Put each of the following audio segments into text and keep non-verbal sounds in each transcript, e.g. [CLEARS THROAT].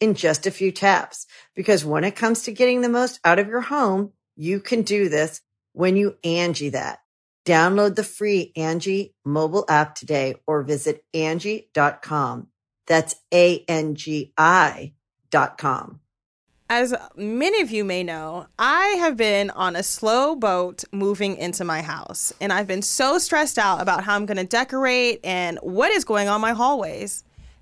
in just a few taps. Because when it comes to getting the most out of your home, you can do this when you Angie that. Download the free Angie mobile app today or visit Angie.com. That's A-N-G-I dot com. As many of you may know, I have been on a slow boat moving into my house, and I've been so stressed out about how I'm going to decorate and what is going on my hallways.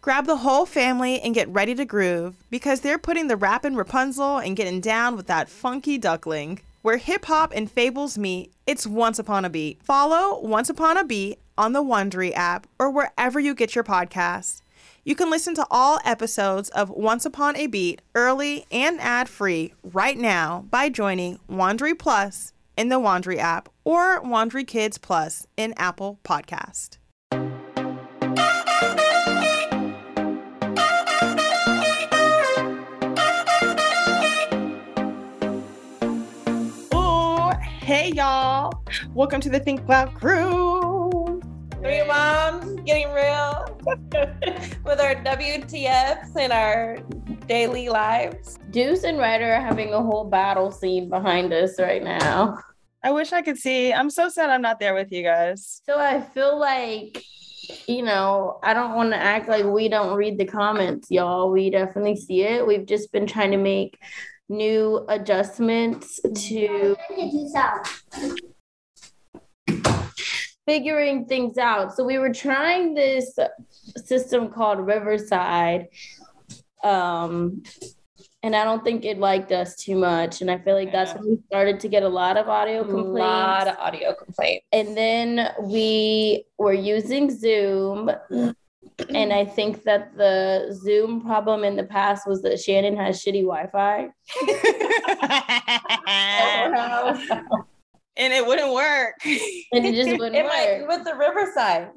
Grab the whole family and get ready to groove because they're putting the rap in Rapunzel and getting down with that funky duckling. Where hip hop and fables meet, it's Once Upon a Beat. Follow Once Upon a Beat on the Wondery app or wherever you get your podcasts. You can listen to all episodes of Once Upon a Beat early and ad free right now by joining Wondery Plus in the Wondery app or Wondery Kids Plus in Apple Podcast. Y'all, welcome to the Think Loud crew. Three moms getting real [LAUGHS] with our WTFs and our daily lives. Deuce and Ryder are having a whole battle scene behind us right now. I wish I could see. I'm so sad I'm not there with you guys. So I feel like, you know, I don't want to act like we don't read the comments, y'all. We definitely see it. We've just been trying to make new adjustments to figuring things out. So we were trying this system called Riverside. Um, and I don't think it liked us too much. And I feel like that's when we started to get a lot of audio complaints. A lot of audio complaints. And then we were using Zoom and I think that the Zoom problem in the past was that Shanan has shitty Wi-Fi. [LAUGHS] and it wouldn't work. And it just wouldn't it work. might with the Riverside.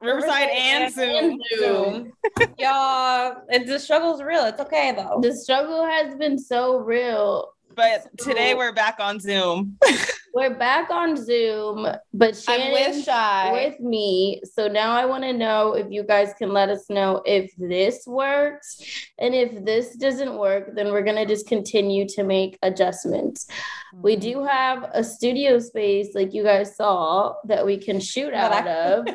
Riverside, and Zoom. Zoom. Y'all, it, the struggle's real. It's okay though. The struggle has been so real. But today we're back on Zoom. [LAUGHS] We're back on Zoom, but I'm with with me. So now I want to know if you guys can let us know if this works. And if this doesn't work, then we're going to just continue to make adjustments. We Mm-hmm. do have a studio space, like you guys saw, that we can shoot out of.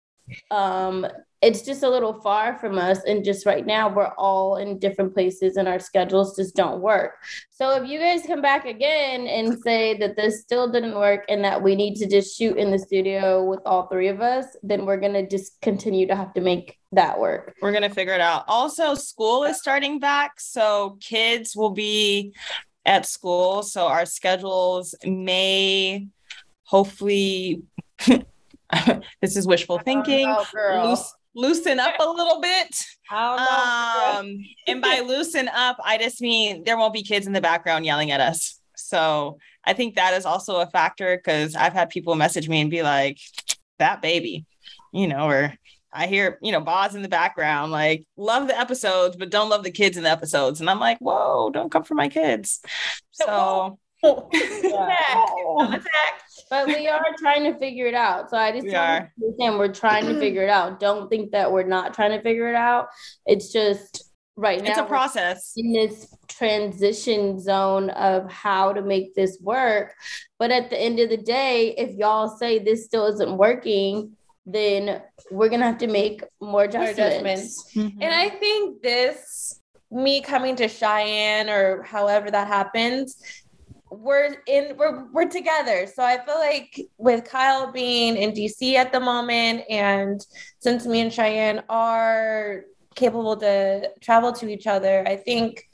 [LAUGHS] um, it's just a little far from us. And just right now, we're all in different places and our schedules just don't work. So if you guys come back again and say that this still didn't work and that we need to just shoot in the studio with all three of us, then we're going to just continue to have to make that work. We're going to figure it out. Also, school is starting back. So kids will be at school. So our schedules may hopefully. [LAUGHS] this is wishful thinking. girl. Loose, loosen up a little bit. Um, and by loosen up, I just mean there won't be kids in the background yelling at us. So I think that is also a factor because I've had people message me and be like, that baby, you know, or I hear, you know, Boz in the background, like, love the episodes, but don't love the kids in the episodes. And I'm like, whoa, don't come for my kids. So [LAUGHS] Attack. Attack. But we are [LAUGHS] trying to figure it out. So I just We are. understand we're trying to figure it out. [CLEARS THROAT] Don't think that we're not trying to figure it out. It's just right now it's a process. in this transition zone of how to make this work. But at the end of the day, if y'all say this still isn't working, then we're gonna have to make more More adjustments. adjustments. And I mm-hmm. think this, me coming to Cheyenne or however that happens, we're in we're we're together. So I feel like with Kyle being in DC at the moment, and since me and Cheyenne are capable to travel to each other, I think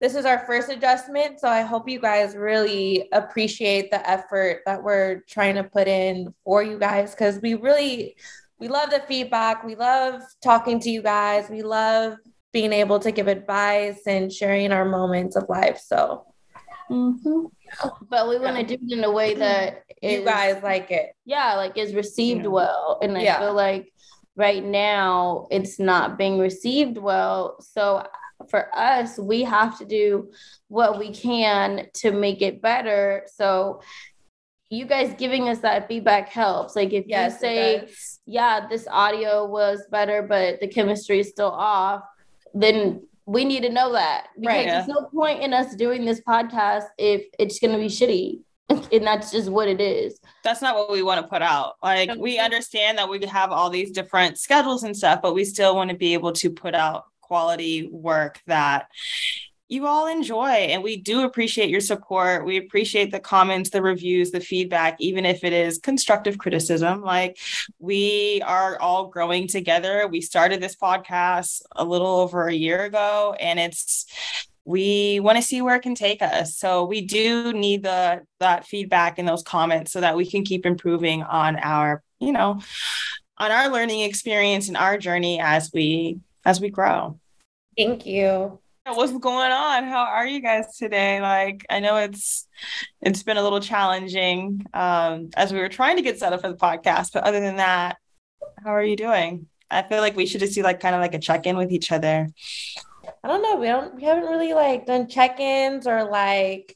this is our first adjustment. So I hope you guys really appreciate the effort that we're trying to put in for you guys because we really we love the feedback. We love talking to you guys. We love being able to give advice and sharing our moments of life. So Mhm. But we want to do it in a way that you guys like it. yeah, like is received Yeah. well. And I Yeah. feel like right now it's not being received well. So for us, we have to do what we can to make it better. So you guys giving us that feedback helps. Like if Yes, you say, yeah, this audio was better, but the chemistry is still off, then we need to know that. Because Right. there's no point in us doing this podcast if it's gonna be shitty. [LAUGHS] and that's just what it is. that's not what we want to put out. Like we understand that we have all these different schedules and stuff, but we still want to be able to put out quality work that you all enjoy. And we do appreciate your support. We appreciate the comments, the reviews, the feedback, even if it is constructive criticism. Like we are all growing together. We started this podcast a little over a year ago, and it's we want to see where it can take us. So we do need the that feedback and those comments so that we can keep improving on our, you know, on our learning experience and our journey as we as we grow. Thank you. What's going on? How are you guys today? Like I know it's it's been a little challenging um as we were trying to get set up for the podcast, but other than that, how are you doing? I feel like we should just do like kind of like a check-in with each other. I don't know. We don't. We haven't really like done check-ins or like.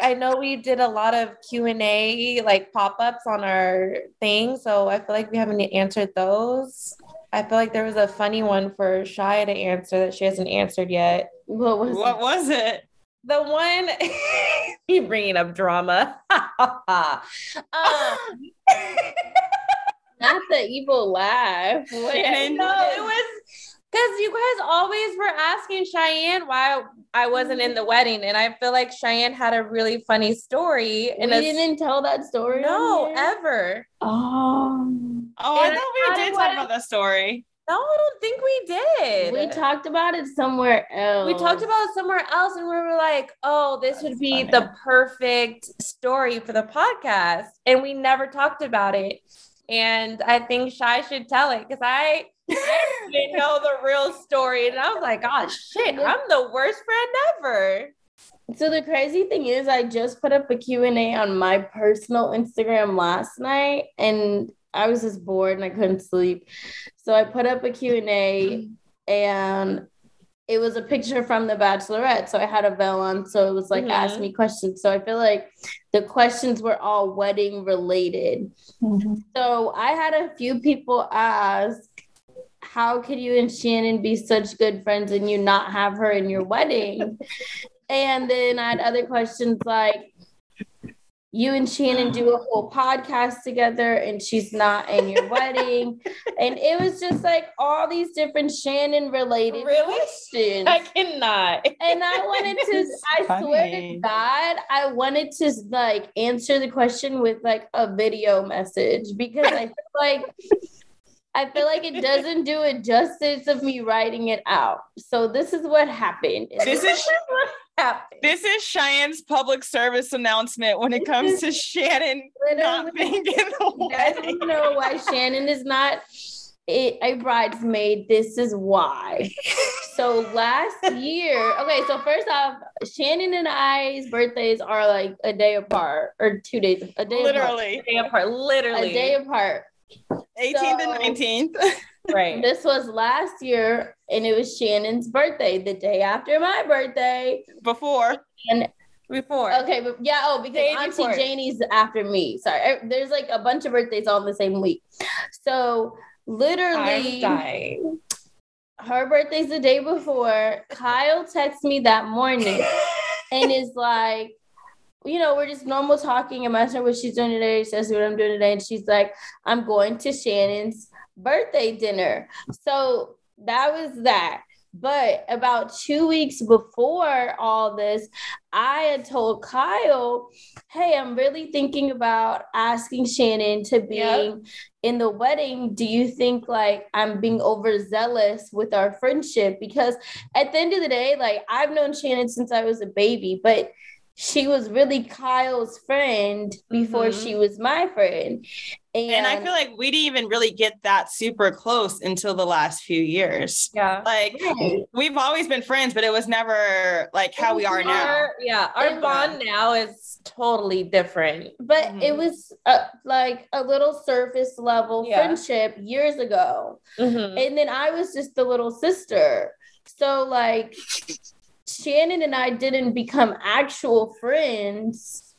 I know we did a lot of Q and A like pop-ups on our thing, so I feel like we haven't answered those. I feel like there was a funny one for Shy to answer that she hasn't answered yet. What was What was it? The one [LAUGHS] you bringing up drama. [LAUGHS] um, [LAUGHS] not the evil laugh? What- Shanan. No, it was because you guys always were asking Cheyenne why I wasn't in mm-hmm. the wedding, and I feel like Cheyenne had a really funny story. we And it's- didn't tell that story. no, ever. Oh. Oh, I And thought we did talk about that story. No, I don't think we did. We talked about it somewhere else. We talked about it somewhere else, and we were like, "Oh, this would be funny. the perfect story for the podcast," and we never talked about it. And I think Shy should tell it because I, [LAUGHS] I didn't know the real story, and I was like, "Oh shit, I'm the worst friend ever." So the crazy thing is I just put up a Q&A on my personal Instagram last night and I was just bored and I couldn't sleep. So I put up a Q&A and it was a picture from the bachelorette. So I had a veil on. So it was like Mhm. ask me questions. So I feel like the questions were all wedding related. So I had a few people ask, how could you and Shanan be such good friends and you not have her in your wedding? and then I had other questions like, you and Shanan do a whole podcast together and she's not in your wedding. And it was just like all these different Shanan related Really? questions. I cannot. And I wanted to, I swear to God, I wanted to like answer the question with like a video message because I feel like I feel like it doesn't do it justice of me writing it out. So this is what happened. This is what happened. this is Cheyenne's public service announcement when it comes to Shanan not being in the [LAUGHS] You guys wedding. want to know why Shanan is not a a bridesmaid? This is why. So last year, okay, so first off, Shanan and I's birthdays are like a day apart or two days, a day apart. Literally, A Day apart, literally. A day apart. 18th So- and 19th. [LAUGHS] right. This was last year, and it was Shanan's birthday, the day after my birthday. Before And Before. Okay, but yeah, oh, because Day Auntie before. Janie's after me. Sorry, I- there's like a bunch of birthdays all in the same week. So I'm literally, dying. her birthday's the day before. Kyle texts me that morning [LAUGHS] and is like, you know, we're just normal talking. I'm asking her what she's doing today. She says what I'm doing today. And she's like, I'm going to Shanan's birthday dinner. So that was that. But about two weeks before all this, I had told Kyle, hey, I'm really thinking about asking Shanan to be Yep. in the wedding. Do you think like I'm being overzealous with our friendship? Because at the end of the day, like I've known Shanan since I was a baby, but she was really Kyle's friend before Mhm. she was my friend. And, and I feel like we didn't even really get that super close until the last few years. Yeah. Like Right. we've always been friends, but it was never like how we are now. Yeah, our bond now is totally different. but Mhm. it was uh, like a little surface level Yeah. friendship years ago. Mhm. And then I was just the little sister. So like Shanan and I didn't become actual friends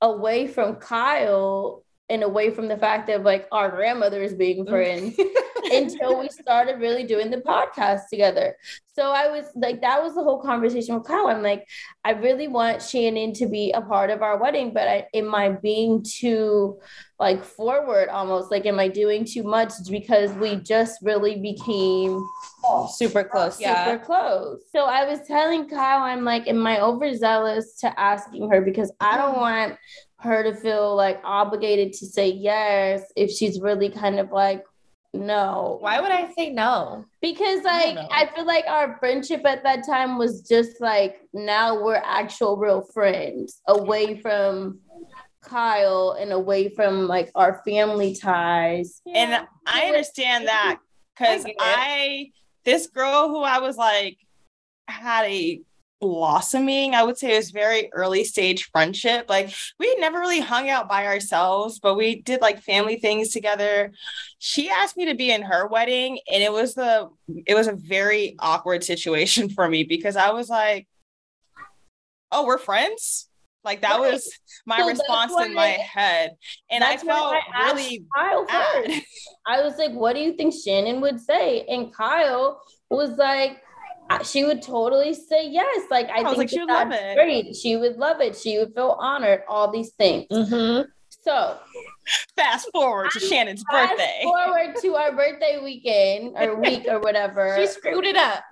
away from Kyle and away from the fact of like our grandmothers being mm. friends [LAUGHS] until we started really doing the podcast together. So I was like, that was the whole conversation with Kyle. I'm like, I really want Shanan to be a part of our wedding, but I, am I being too like forward almost? Like, am I doing too much because we just really became Super close. Yeah. super close. So I was telling Kyle, I'm like, am I overzealous to asking her because I don't mm-hmm. want her to feel like obligated to say yes if she's really kind of like no. Why would I say no? Because like don't. I, feel like our friendship at that time was just like now we're actual real friends away from Kyle and away from like our family ties. And I understand that because I. I, this girl who I was like, had a blossoming, I would say it was very early stage friendship. Like we had never really hung out by ourselves, but we did like family things together. She asked me to be in her wedding, and it was the it was a very awkward situation [LAUGHS] for me because I was like, Oh, we're friends? Like that Right. was my So response in my head. And I felt I really. I was like, what do you think Shanan would say? And Kyle was like, she would totally say yes. Like, I, I think like, she would love that's it. great. She would love it. She would feel honored, all these things. Mm-hmm. So, fast forward to Shanan's fast birthday. forward to our birthday weekend or [LAUGHS] week or whatever. She screwed it up.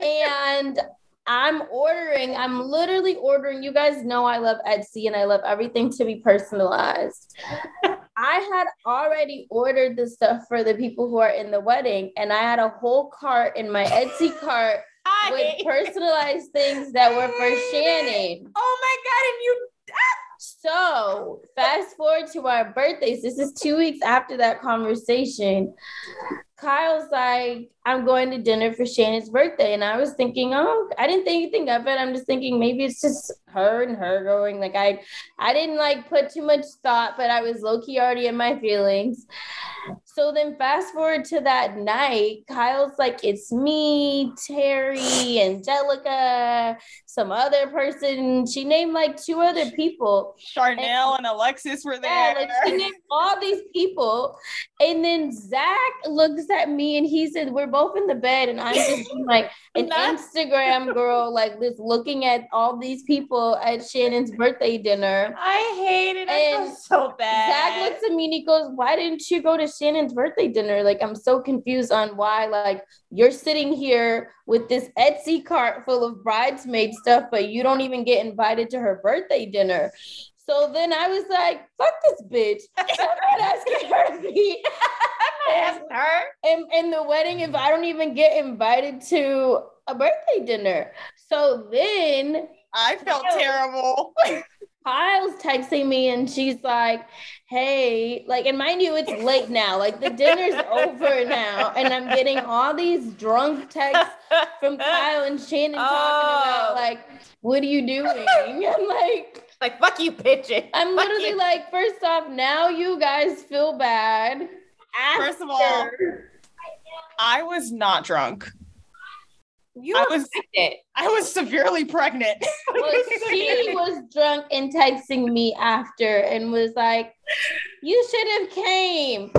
and I'm ordering, I'm literally ordering. You guys know I love Etsy and I love everything to be personalized. I had already ordered the stuff for the people who are in the wedding, and I had a whole cart in my Etsy cart with personalized things that were for Shanan. Oh my god! And you ah. So, fast forward to our birthdays. This is two weeks after that conversation. Kyle's like, I'm going to dinner for Shanan's birthday. And I was thinking, oh, I didn't think anything of it. I'm just thinking maybe it's just her and her going. Like I I didn't like put too much thought, but I was low-key already in my feelings. So then fast forward to that night, Kyle's like, it's me, Terry, Angelica, some other person. She named like two other people. Charnel and Alexis were there. Yeah, like she named all these people. And then Zach looks at me and he said, We're both in the bed. And I'm just like [LAUGHS] an Not- Instagram girl, like just looking at all these people at Shanan's birthday dinner. I hate it. I And feel so bad. Zach looks at me and he goes, Why didn't you go to Shanan's birthday dinner? Like, I'm so confused on why, like, you're sitting here with this Etsy cart full of bridesmaid stuff, but you don't even get invited to her birthday dinner. So then I was like, fuck this bitch. [LAUGHS] I'm not asking her to be. [LAUGHS] I'm Yes, her. And, in the wedding if I don't even get invited to a birthday dinner. So then I felt [LAUGHS] terrible. Kyle's texting me and she's like, hey, like, and mind you, it's late now. Like, the dinner's [LAUGHS] over now. And I'm getting all these drunk texts from Kyle and Shanan talking Oh. about, like, what are you doing? [LAUGHS] I'm like, Like, fuck you, bitches. I'm Fuck literally you. like, first off, now you guys feel bad. First of all, I was not drunk. You I was it. I was severely pregnant. [LAUGHS] well, she was drunk and texting me after and was like, you should have came.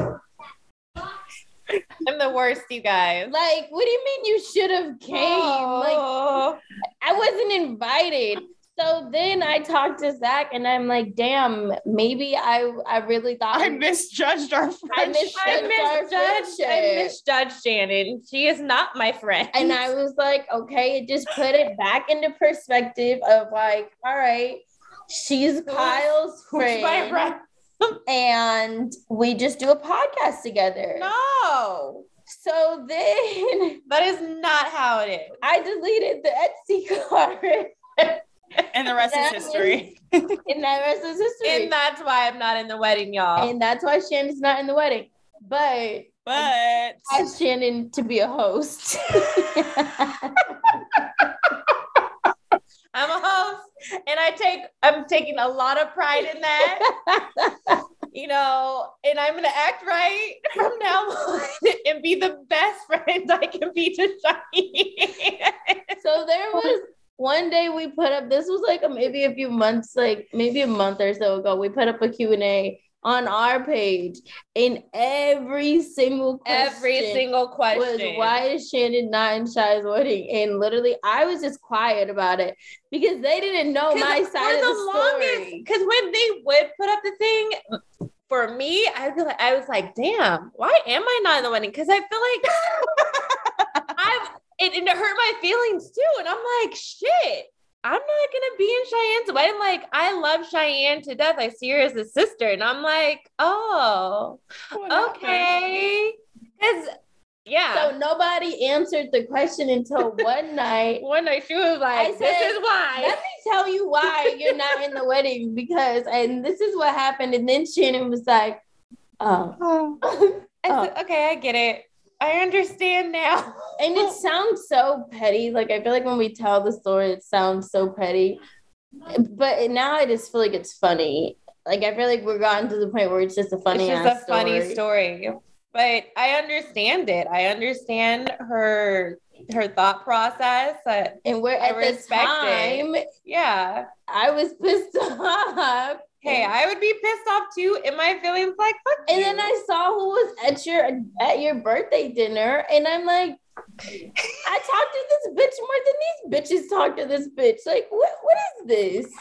I'm the worst, you guys. Like, what do you mean you should have came? Like, Oh. I wasn't invited. So then I talked to Zach and I'm like, damn, maybe I I really thought I misjudged our [LAUGHS] friendship. I misjudged I our misjudged. I misjudged Shanan. She is not my friend. and I was like, okay, it just put it back into perspective of like, all right, she's Kyle's Who's friend, my friend? [LAUGHS] and we just do a podcast together. No, So then that is not how it is. I deleted the Etsy [LAUGHS] card, [LAUGHS] and the rest is history. [LAUGHS] and that rest is history. And that's why I'm not in the wedding, y'all. and that's why Shanan's not in the wedding. But But I asked Shanan to be a host. [LAUGHS] I'm a host, and I take I'm taking a lot of pride in that. you know, and I'm gonna act right from now on and be the best friend I can be to Shani. so there was one day we put up this was like a, maybe a few months like maybe a month or so ago we put up a q&a on our page and every single question Every single question. Was why is shanan not in shy's wedding? And literally i was just quiet about it because they didn't know my side of the, story. Because when they would put up the thing, for me, I feel like I was like, damn, why am I not in the wedding? Because I feel like [LAUGHS] I've it, it hurt my feelings too. And I'm like, shit. I'm not gonna be in Cheyenne's wedding. Like, I love Cheyenne to death. I see her as a sister, and I'm like, oh, okay. Because, yeah. so nobody answered the question until one [LAUGHS] night one night she was like, I "This said, is why." let me tell you why you're not in the [LAUGHS] wedding because and this is what happened and then shanan was like oh, oh. [LAUGHS] I said, oh. "Okay, I get it. I understand now." and it [LAUGHS] sounds so petty like i feel like when we tell the story it sounds so petty but now i just feel like it's funny like i feel like we're gotten to the point where it's just a funny it's just a funny story. But I understand it. I understand her her thought process. And we're I at the respect it. time yeah. i was pissed [LAUGHS] off Hey, I would be pissed off too in my feelings. Like, fuck and you. then i saw who was at your at your birthday dinner and i'm like I talked to this bitch more than these bitches talk to this bitch. Like, what what is this?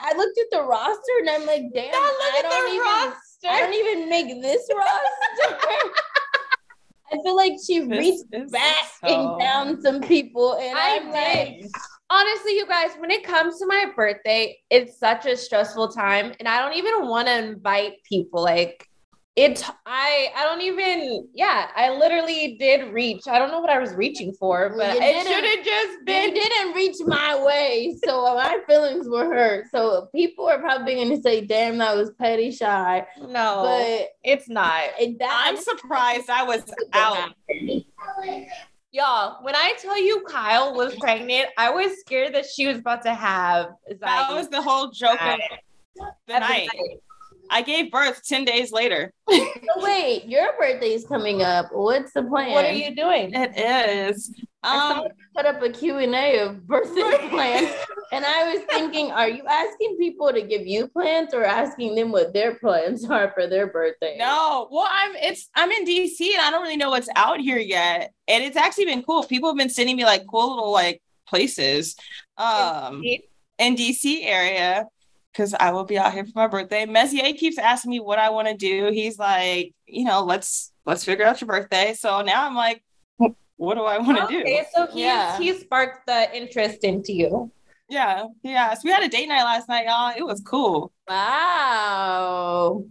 I looked at the roster and I'm like, damn, Now look I at don't the even roster. I don't even make this roster. [LAUGHS] I feel like she This reached back so- and found some people, and I I'm like, did. Honestly, you guys, when it comes to my birthday, it's such a stressful time, and I don't even want to invite people. Like, it's I, I don't even. Yeah, I literally did reach. I don't know what I was reaching for, but you it should have just you been. didn't reach my way, so my feelings were hurt. So people are probably going to say, "Damn, that was petty shy," No, but it's not. that I'm surprised I was [LAUGHS] out. Y'all, when I tell you Kyle was pregnant, I was scared that she was about to have. That was the whole joke of the At night. I gave birth 10 days later. So wait, your birthday is coming up. What's the plan? What are you doing? It is. I Um, you put up a Q&A of birthday plans. And I was thinking, are you asking people to give you plans or asking them what their plans are for their birthday? no, well, I'm it's I'm in DC and I don't really know what's out here yet. And it's actually been cool. People have been sending me like cool little like places um in DC area because I will be out here for my birthday. Messier keeps asking me what I want to do. He's like, you know, let's let's figure out your birthday. So now I'm like, what do I want to do? Okay, so he Yeah. he sparked the interest into you. Yeah, yeah. So we had a date night last night, y'all. It was cool. Wow.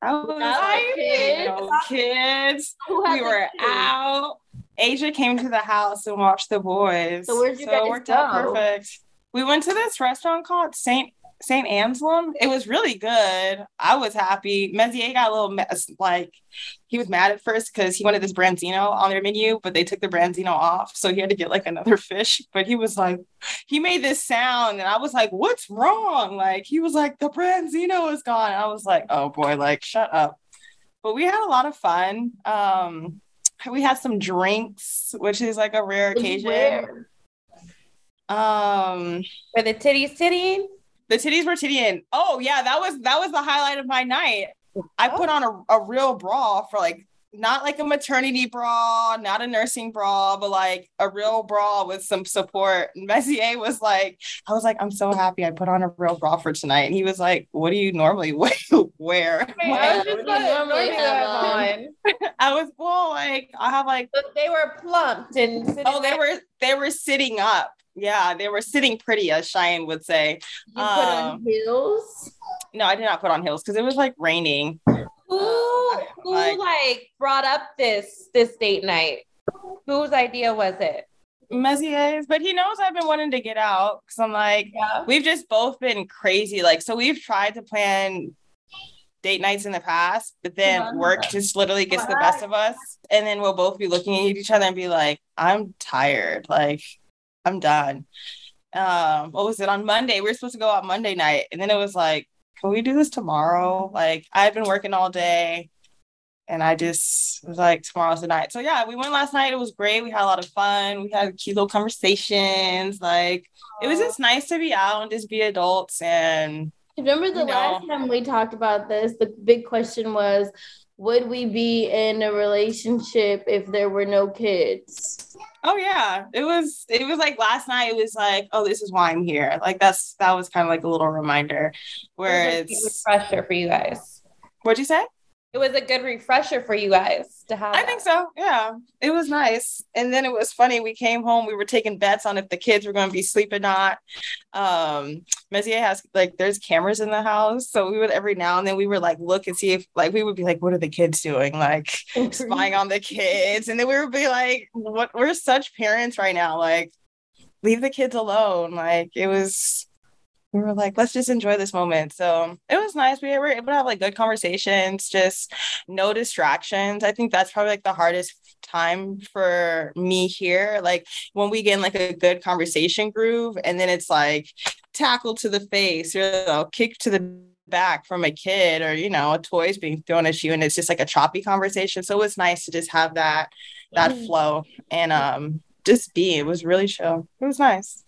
I was like, kids? no kids. We were kids? out. Asia came to the house and watched the boys. So where'd you it guys worked out go? perfect. We went to this restaurant called Saint Saint Anselm. It was really good. I was happy. Mezier got a little mess, like he was mad at first because he wanted this branzino on their menu, but they took the branzino off, so he had to get like another [LAUGHS] fish. But he was like, he made this sound, and I was like, "What's wrong?" Like he was like, "The branzino is gone." I was like, "Oh boy, like shut up." But we had a lot of fun. Um, we had some drinks, which is like a rare occasion. Where? Um, For the titties tittying. The titties were tittying. Oh yeah, that was that was the highlight of my night. I oh. put on a, a real bra for like not like a maternity bra, not a nursing bra, but like a real bra with some support. And Messier was like, I was like, I'm so happy I put on a real bra for tonight. And he was like, What do you normally [LAUGHS] wear? wear? I was do just you like, normally normally have have on. I was well, like I have like But they were plumped and oh, they there. were they were sitting up. Yeah, they were sitting pretty, as Cheyenne would say. You put on Um, heels. No, I did not put on heels because it was like raining. Who who Like- like, brought up this this date night? Whose idea was it? Messier's, but he knows I've been wanting to get out because I'm like, Yeah. we've just both been crazy. Like, so we've tried to plan date nights in the past, but then Yeah. work just literally gets the best of us. And then we'll both be looking at each other and be like, I'm tired. Like, I'm done. Um, what was it on Monday? We were supposed to go out Monday night, and then it was like, can we do this tomorrow? Like, I've been working all day. And I just was like, tomorrow's the night. So yeah, we went last night. It was great. We had a lot of fun. We had cute little conversations. Like it was just nice to be out and just be adults. And Remember the you know. last time we talked about this? The big question was would we be in a relationship if there were no kids? Oh yeah, it was it was like last night. It was like, oh, this is why I'm here. Like that's that was kind of like a little reminder. Where It was a it's refresher for you guys. what'd you say? It was a good refresher for you guys to have. I think so. Yeah, it was nice. And then it was funny. We came home. We were taking bets on if the kids were going to be asleep or not. Um, Messier has like there's cameras in the house, so we would every now and then we would like look and see if like we would be like, what are the kids doing? Like [LAUGHS] spying on the kids, and then we would be like, what? We're such parents right now. Like, leave the kids alone. Like it was. We were like, let's just enjoy this moment. So it was nice. We were able to have like good conversations, just no distractions. I think that's probably like the hardest time for me here. Like when we get in like a good conversation groove and then it's like tackle to the face or you know, kick to the back from a kid or you know a toy's being thrown at you and it's just like a choppy conversation so it was nice to just have that that flow and um just be it was really chill it was nice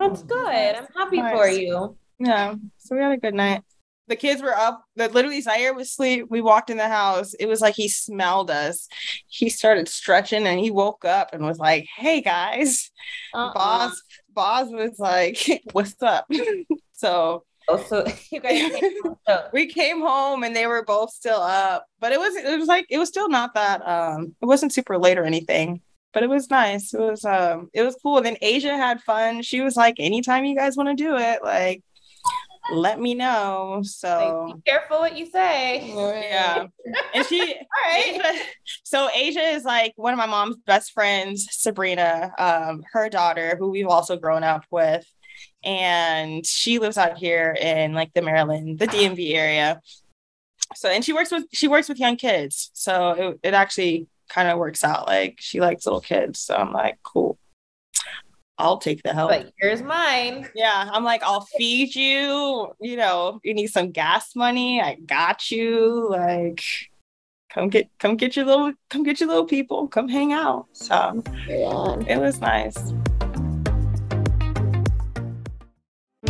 That's good. I'm happy Nice. for you. yeah so we had a good night the kids were up that literally Zaire was asleep we walked in the house it was like he smelled us he started stretching and he woke up and was like hey guys Uh-uh. boss boss was like [LAUGHS] what's up [LAUGHS] so Oh, so [LAUGHS] you guys. came home, so- we came home and they were both still up but it was it was like it was still not that um it wasn't super late or anything but it was nice it was um it was cool and then asia had fun she was like anytime you guys want to do it like let me know so Like, be careful what you say. yeah and she [LAUGHS] All right. Asia, so Asia is like one of my mom's best friends, Sabrina, um, her daughter, who we've also grown up with. And she lives out here in like the Maryland, the DMV area. So and she works with she works with young kids. So it, it actually kind of works out. Like she likes little kids. So I'm like, cool. I'll take the help. But here's mine. Yeah, I'm like, I'll feed you. You know, you need some gas money. I got you. Like, come get, come get your little, come get your little people. Come hang out. So Yeah. it was nice.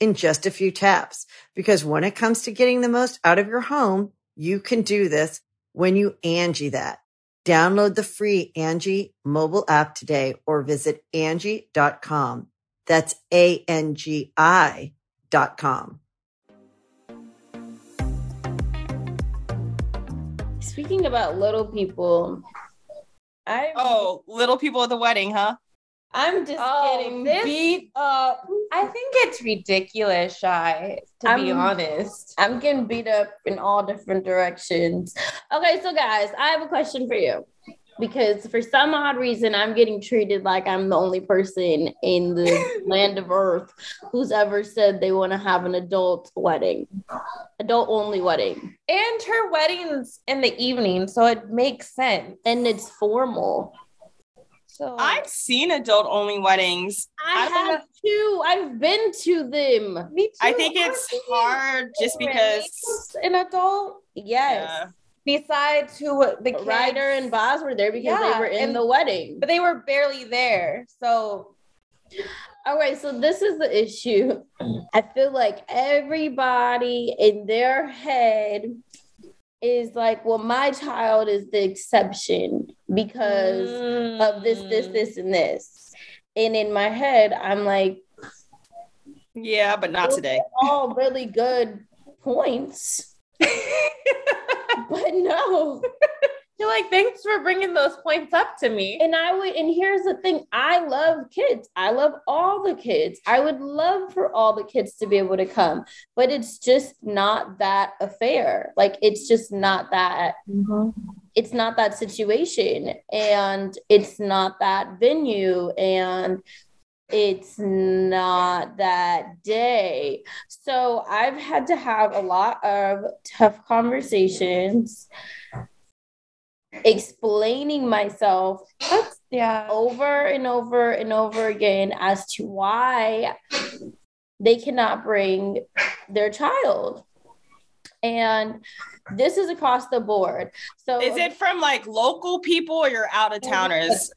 in just a few taps. Because when it comes to getting the most out of your home, you can do this when you Angie that. Download the free Angie mobile app today or visit Angie.com. That's A-N-G-I dot com. Speaking about little people, I Oh, little people at the wedding, huh? I'm just Oh, getting this- beat up. I think it's ridiculous, Shy, to be I'm- honest. I'm getting beat up in all different directions. Okay, so guys, I have a question for you. Because for some odd reason, I'm getting treated like I'm the only person in the [LAUGHS] land of Earth who's ever said they want to have an adult wedding, adult only wedding. And her wedding's in the evening, so it makes sense. And it's formal. So I've seen adult only weddings. I I have two. I've been to them. me too. I think it's hard just because. an adult Yes. Yeah. besides who uh, the kids, Ryder and Boz were there because Yeah, they were in and- the wedding. but they were barely there. So All right, so this is the issue. I feel like everybody in their head is like, well, my child is the exception because of this, this, Mm. this, and this. And in my head, I'm like, Yeah, but not today. all really good points. [LAUGHS] but no. [LAUGHS] You're like, thanks for bringing those points up to me. And I would, and here's the thing I love kids. I love all the kids. I would love for all the kids to be able to come, but it's just not that affair. Like, it's just not that, mm-hmm. it's not that situation. And it's not that venue. And it's not that day. So I've had to have a lot of tough conversations explaining myself yeah. over and over and over again as to why they cannot bring their child. And this is across the board. So Is it from like local people or your out of towners?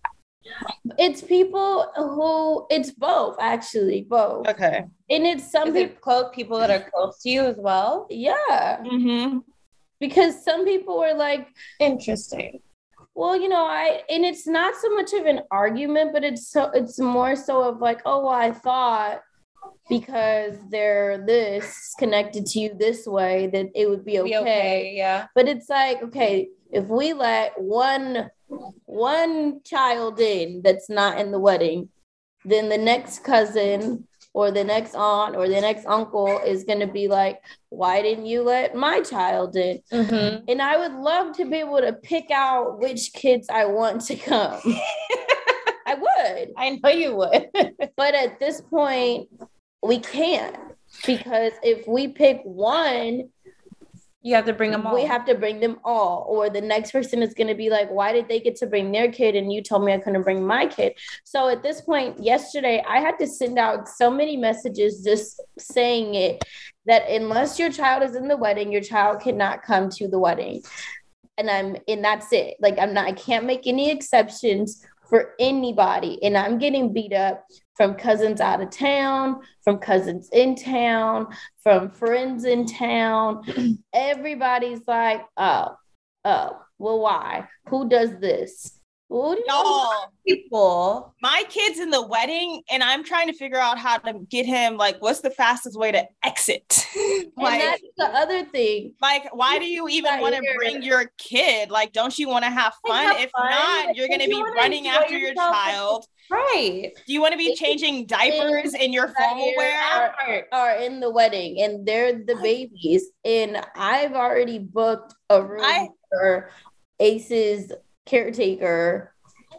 it's people who it's both actually, both. Okay. And it's some Is people it close people that are close to you as well? yeah. Mm-hmm. Because some people were like, Interesting. Well, you know, I and it's not so much of an argument, but it's so it's more so of like, oh, well, I thought because they're this connected to you this way that it would be okay. Be okay. Yeah. But it's like, okay, if we let one one child in that's not in the wedding, then the next cousin or the next aunt or the next uncle is going to be like, why didn't you let my child in? Mm-hmm. And I would love to be able to pick out which kids I want to come. [LAUGHS] I would. I know you would. [LAUGHS] But at this point, we can't because if we pick one, you have to bring them all. we have to bring them all. Or the next person is going to be like, why did they get to bring their kid and you told me I couldn't bring my kid? So at this point, yesterday, I had to send out so many messages just saying it that unless your child is in the wedding, your child cannot come to the wedding. And I'm, and that's it. Like, I'm not, I can't make any exceptions for anybody. And I'm getting beat up from cousins out of town, from cousins in town, from friends in town. [CLEARS THROAT] Everybody's like, oh, oh, well, why? Who does this? What do you Y'all, People. my kid's in the wedding, and I'm trying to figure out how to get him like, what's the fastest way to exit? [LAUGHS] and that's the other thing. like, why do you even want to bring your kid? Like, don't you want to have fun? have if fun. not, you're gonna be running after your child. Right. Do you want to be changing diapers in your formal wear? Are, are in the wedding and they're the babies. And I've already booked a room I- for Ace's caretaker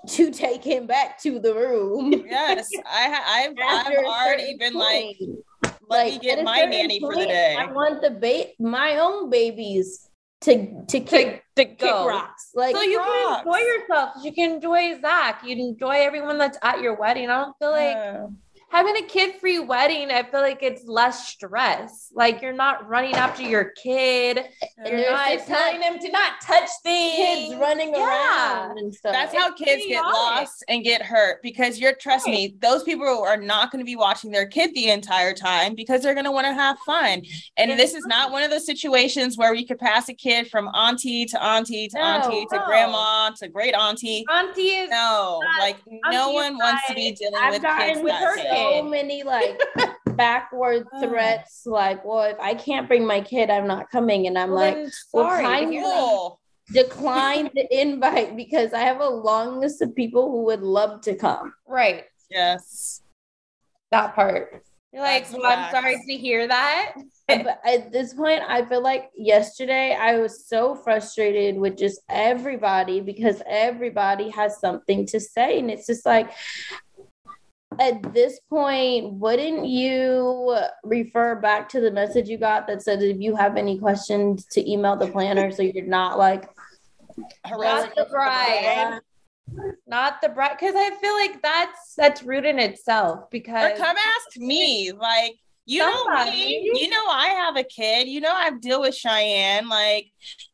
to take him back to the room. Yes, I, I've, [LAUGHS] I've already been like, point. let me Like, get my nanny for the day. I want the ba- my own babies to to kick, To, to kick rocks. Like so you can enjoy yourself. You can enjoy Zach. You can enjoy everyone that's at your wedding. I don't feel like having a kid-free wedding. I feel like it's less stress. Like you're not running after your kid. And You're not telling them to not touch things. kids running Yeah. around and stuff. That's how kids get chaotic. lost and get hurt because you're trust me, those people are not going to be watching their kid the entire time because they're going to want to have fun. And this is not one of those situations where we could pass a kid from auntie to auntie to No, auntie to no. grandma to great auntie. Auntie is No, not- like no one wants to be dealing I've with kids with that her day. kid. So many like [LAUGHS] backward threats, like, well, if I can't bring my kid, I'm not coming. And I'm Well, like, then well, sorry. to kind hear of- that. Cool. decline the [LAUGHS] invite because I have a long list of people who would love to come. Right. Yes. That part. You're like, That's well, I'm sorry to hear that. Uh, but at this point, I feel like yesterday I was so frustrated with just everybody because everybody has something to say. And it's just like, at this point, wouldn't you refer back to the message you got that said if you have any questions to email the planner so you're not like Harassing the bride. Not the bride, because I feel like that's that's rude in itself. Or Because come ask me. Like, you know me. You know I have a kid. You know I deal with Cheyenne. Like,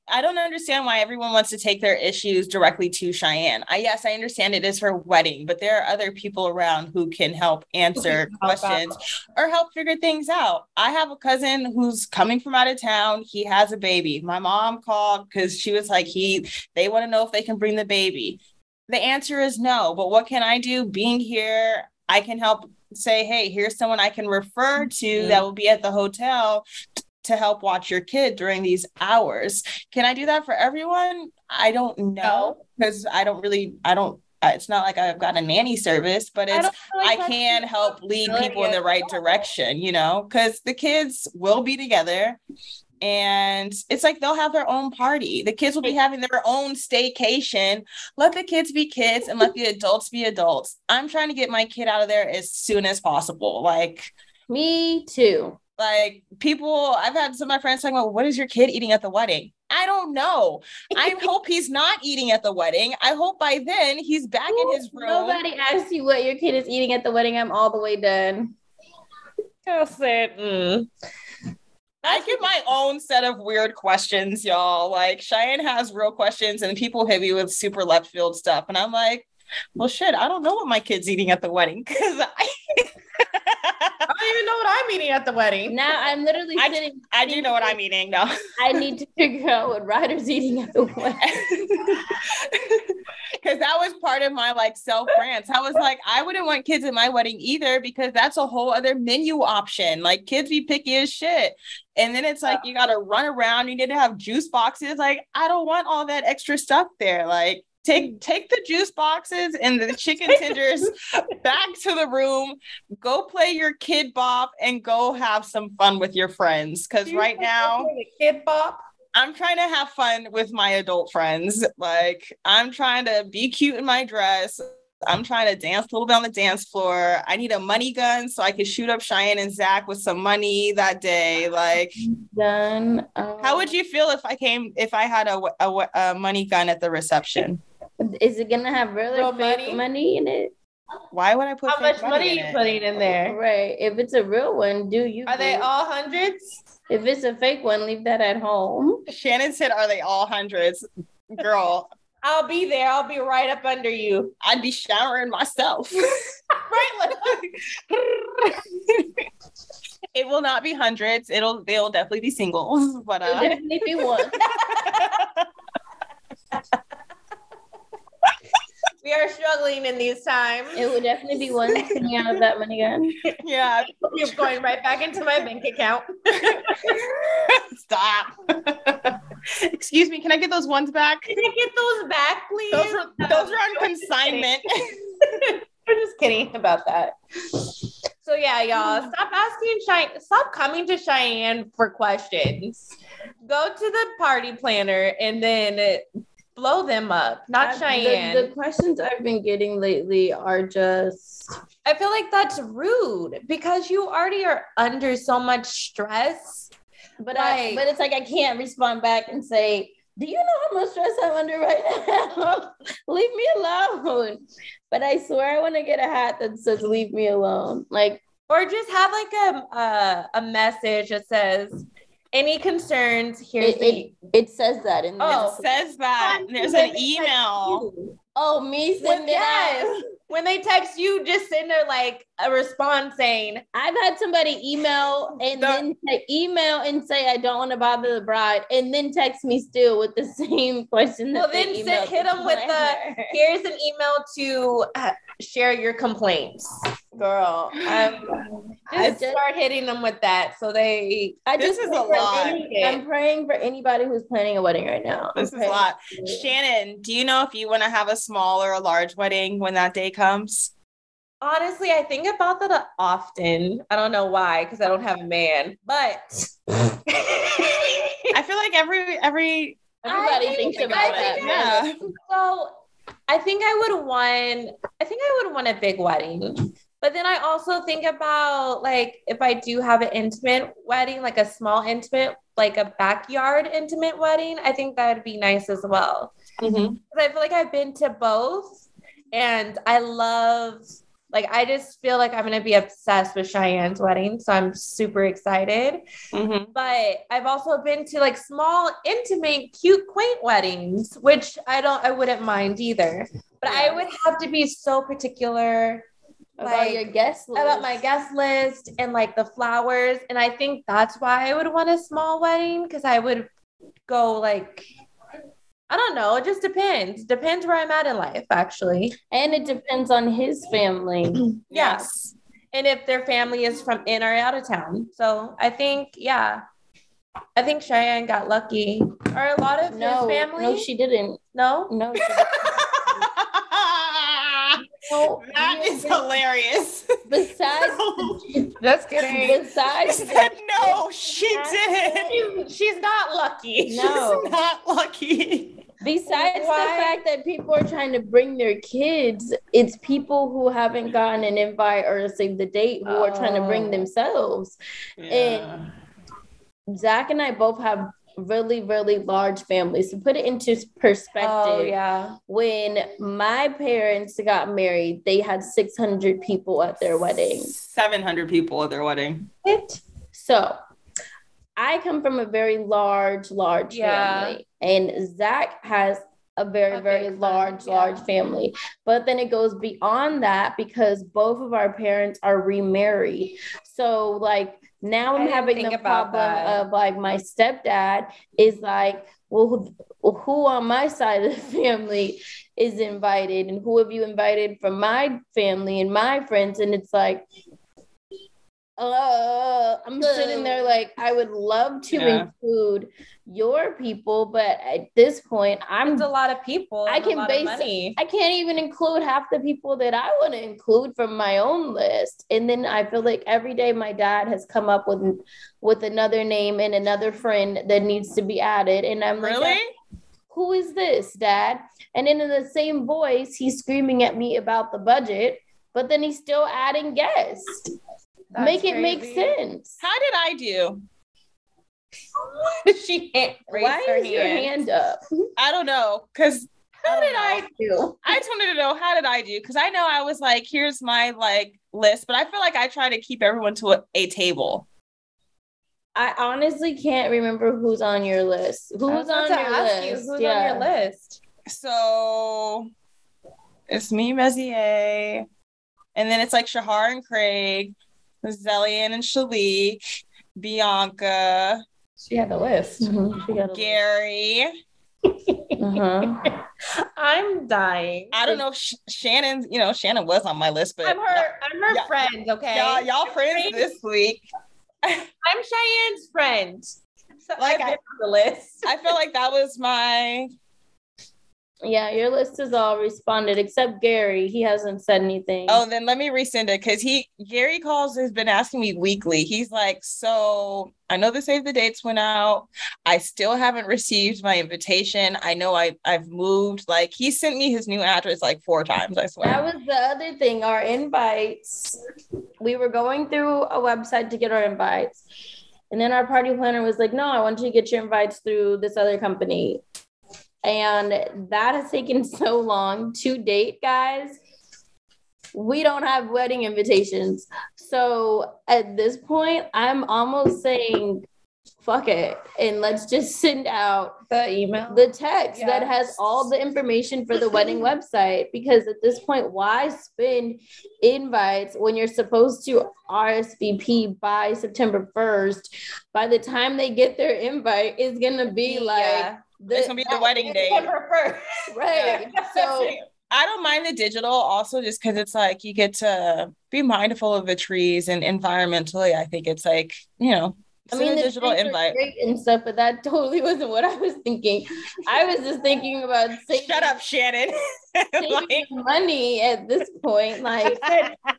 I don't understand why everyone wants to take their issues directly to Cheyenne. I yes, I understand it is her wedding, but there are other people around who can help answer help out. questions or help figure things out. I have a cousin who's coming from out of town. He has a baby. My mom called because she was like, he they want to know if they can bring the baby. The answer is no. But what can I do? Being here, I can help say, hey, here's someone I can refer to that will be at the hotel to help watch your kid during these hours. Can I do that for everyone? I don't know because I don't really, I don't. uh, It's not like I've got a nanny service, but it's I like that's can help lead people in the right direction, you know, because the kids will be together and it's like they'll have their own party. The kids will be having their own staycation. Let the kids be kids and let the adults be adults. I'm trying to get my kid out of there as soon as possible. Like, me too. like people, I've had some of my friends talking about what is your kid eating at the wedding? I don't know. I [LAUGHS] hope he's not eating at the wedding. I hope by then he's back in his room. Nobody asks you what your kid is eating at the wedding. I'm all the way done. I said, mm. I get my own set of weird questions, y'all. Like Cheyenne has real questions, and people hit me with super left field stuff, and I'm like, well, shit, I don't know what my kid's eating at the wedding because I, [LAUGHS] I don't even know what I'm eating at the wedding. Now I'm literally I- sitting. I do know what I'm eating now. I need to figure out what Ryder's eating at the wedding. [LAUGHS] Because that was part of my like self rants. I was like, I wouldn't want kids at my wedding either because that's a whole other menu option. Like kids be picky as shit. And then it's like you gotta run around, you need to have juice boxes. Like, I don't want all that extra stuff there. Like take take the juice boxes and the [LAUGHS] chicken tenders back to the room. Go play your kid bop and go have some fun with your friends. Cause right now kid bop. I'm trying to have fun with my adult friends. Like, I'm trying to be cute in my dress. I'm trying to dance a little bit on the dance floor. I need a money gun so I can shoot up Cheyenne and Zach with some money that day. Like. Um, how would you feel if I came, if I had a, a, a money gun at the reception? Is it gonna have really Real fake money? money? in it? Why would I put How fake much money are in you it? putting in there? Right. If it's a real one, do you? Are they all hundreds? If it's a fake one, leave that at home. Shanan said, Are they all hundreds? Girl, I'll be there. I'll be right up under you. I'd be showering myself. [LAUGHS] Right? It will not be hundreds. It'll, they'll definitely be singles. But, uh, definitely be one. [LAUGHS] we are struggling in these times. It would definitely be one [LAUGHS] coming out of that money gun. Yeah. You're going right back into my bank account. [LAUGHS] Stop. [LAUGHS] Excuse me, can I get those ones back? Can I get those back, please? Those are, those are on consignment. I'm just kidding about that. So yeah, y'all, stop asking Cheyenne. Stop coming to Cheyenne for questions. Go to the party planner and then blow them up. Not I- Cheyenne. The, the questions I've been getting lately are just I feel like that's rude because you already are under so much stress. but I but it's like I can't respond back and say, Do you know how much stress I'm under right now? [LAUGHS] leave me alone. But I swear I want to get a hat that says leave me alone. Like Or just have like a a, a message that says, "Any concerns? Here's it, the." it, it says that in Oh. It says that. and There's an email. Oh, me Well, it. yes. out. When they text you, just send her like a response saying, I've had somebody email and The- then email and say I don't want to bother the bride, and then text me still with the [LAUGHS] same question. Well, then hit the 'em with the- [LAUGHS] "Here's an email to uh, share your complaints." Girl, um, I just start hitting them with that so they. I this just, is a lot. Any, I'm praying for anybody who's planning a wedding right now. I'm This is a lot. Shanan, do you know if you want to have a small or a large wedding when that day comes? Honestly, I think about that uh, often. I don't know why, because I don't have a man, but. [LAUGHS] I feel like every every Everybody I thinks think- about I that. think yeah. So I think I would want I think I would want a big wedding. But then I also think about like if I do have an intimate wedding, like a small intimate, like a backyard intimate wedding, I think that would be nice as well. Mm-hmm. Because I feel like I've been to both and I love like I just feel like I'm gonna be obsessed with Cheyenne's wedding. So I'm super excited Mhm. but I've also been to like small, intimate, cute, quaint weddings, which I don't, I wouldn't mind either. But I would have to be so particular about like, your guest list. about my guest list and like the flowers. And I think that's why I would want a small wedding because I would go like, I don't know. It just depends. Depends where I'm at in life, actually. and it depends on his family. [CLEARS THROAT] Yes. And if their family is from in or out of town. So I think, yeah. I think Cheyenne got lucky. Or a lot of no, his family. no, she didn't. No? No, she didn't. [LAUGHS] No, that is hilarious. Besides, [LAUGHS] Just [LAUGHS] kidding. besides, said no, she did. She's, she's not lucky. No. She's not lucky. Besides Why? the fact that people are trying to bring their kids, it's people who haven't gotten an invite or a save the date who are trying to bring Oh. themselves. And- Zach and I both have really, really large families. To put it into perspective, Oh, yeah. when my parents got married, they had 600 people at their wedding. 700 people at their wedding. It. So I come from a very large, large Yeah. family, and Zach has a very, A very large, family, large yeah. family. But then it goes beyond that because both of our parents are remarried. So, like, now I'm having the problem that. of like my stepdad is like, well, who, who on my side of the family is invited, and who have you invited from my family and my friends? And it's like, uh, I'm sitting there like I would love to Yeah. include your people, but at this point, I'm It's a lot of people. I can lot of base- I can't even include half the people that I want to include from my own list. And then I feel like every day my dad has come up with with another name and another friend that needs to be added, and I'm like, Really? who is this, dad? And then in the same voice, he's screaming at me about the budget, but then he's still adding guests. That's Make it make sense. How did I do? [LAUGHS] she can't raise Why her is your hand up? I don't know. Because How did I [LAUGHS] do? I just wanted to know how did I do? Because I know I was like, here's my like list, but I feel like I try to keep everyone to a, a table. I honestly can't remember who's on your list. I was Who's on to your list? you, who's Yeah. on your list? So it's me, Mezier, and then it's like Shahar and Craig, Zellian and Shalik, Bianca, She had the list. Mhm, she got a list. Gary, Uh-huh. [LAUGHS] I'm dying. I don't know if Sh- Shanan, you know, Shanan was on my list, but I'm her. I'm her Yeah. friend. Okay. y'all, y'all I'm friends Cheyenne's- this week. [LAUGHS] I'm Cheyenne's friend. So Like I've I- on the list. I feel like that was my Yeah, your list is all responded except Gary. He hasn't said anything. Oh, then let me resend it because he Gary calls has been asking me weekly. He's like, so I know the save the dates went out. I still haven't received my invitation. I know I I've moved. Like he sent me his new address like four times. I swear. That was the other thing. Our invites, we were going through a website to get our invites. And then our party planner was like, no, I want you to get your invites through this other company. And that has taken [LAUGHS] so long to date, guys. We don't have wedding invitations. So at this point, I'm almost saying, fuck it. And let's just send out The email. the text that has all the information for the [LAUGHS] wedding website because at this point why spend invites when you're supposed to RSVP by September 1st by the time they get their invite it's going to be like Yeah. The, It's gonna be the that- wedding day. September first. [LAUGHS] right so [LAUGHS] I don't mind the digital also just because it's like you get to be mindful of the trees and environmentally. I think it's like, you know, I mean, the digital invite. and stuff, but that [LAUGHS] totally wasn't what I was thinking. I was just thinking about saving, Shut up, Shanan. [LAUGHS] Like, money at this point. Like, [LAUGHS]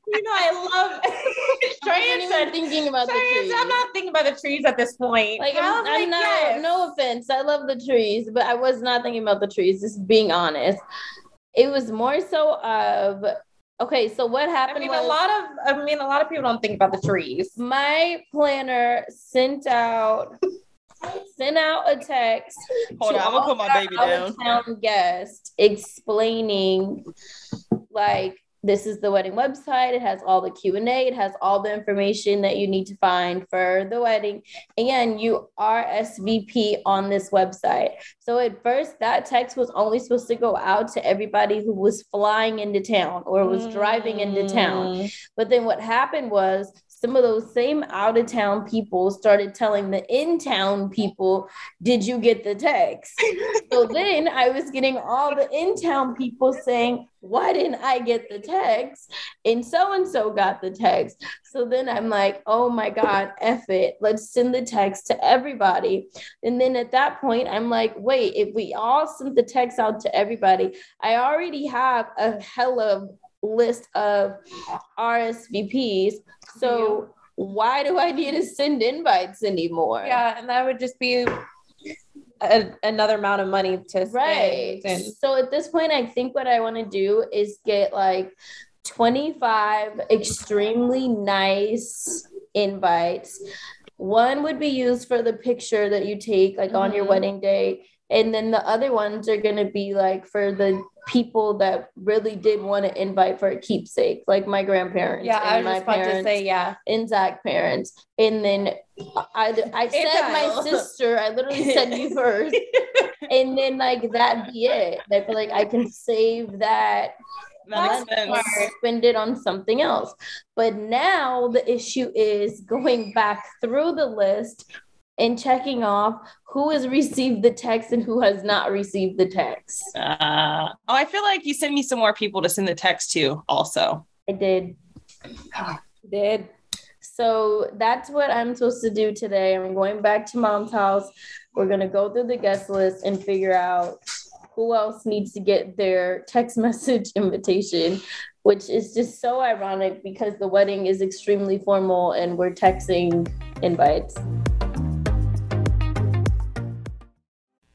You know, I love Cheyenne said. thinking about the trees. I'm not thinking about the trees at this point. Like I I'm, I'm like, not. yes. No offense, I love the trees, but I was not thinking about the trees. Just being honest, it was more so of okay. So what I happened mean, was a lot of. I mean, a lot of people don't think about the trees. my planner sent out [LAUGHS] sent out a text. Hold to on, I'm gonna all put my baby down. out-of-town guest explaining like this is the wedding website. It has all the q&a it has all the information that you need to find for the wedding. And you are svp on this website. So at first that text was only supposed to go out to everybody who was flying into town or was driving into town. Mm. but then what happened was some of those same out of town people started telling the in town people, Did you get the text? so [LAUGHS] then I was getting all the in town people saying, Why didn't I get the text? And so and so got the text. So then I'm like, Oh my God, F it. Let's send the text to everybody. And then at that point, I'm like, Wait, if we all sent the text out to everybody, I already have a hella list of RSVPs. So why do I need to send invites anymore? Yeah, and that would just be a, another amount of money to Right. spend. And So at this point, I think what I want to do is get like 25 extremely nice invites. One would be used for the picture that you take like on your Mhm. wedding day. And then the other ones are going to be like for the people that really did want to invite for a keepsake, like my grandparents. yeah, I and was my just about to parents say, yeah. and Zach parents. And then I, I [LAUGHS] said my sister, I literally said you [LAUGHS] first. and then like that be it. I feel like I can save that That spend it on something else. But now the issue is going back through the list and checking off who has [LAUGHS] received the text and who has not received the text. Uh, oh, I feel like you send me some more people to send the text to also. I did. [SIGHS] Did. So that's what I'm supposed to do today. I'm going back to mom's house. We're going to go through the guest list and figure out who else needs to get their text [LAUGHS] message invitation, which is just so ironic because the wedding is extremely formal and we're texting invites.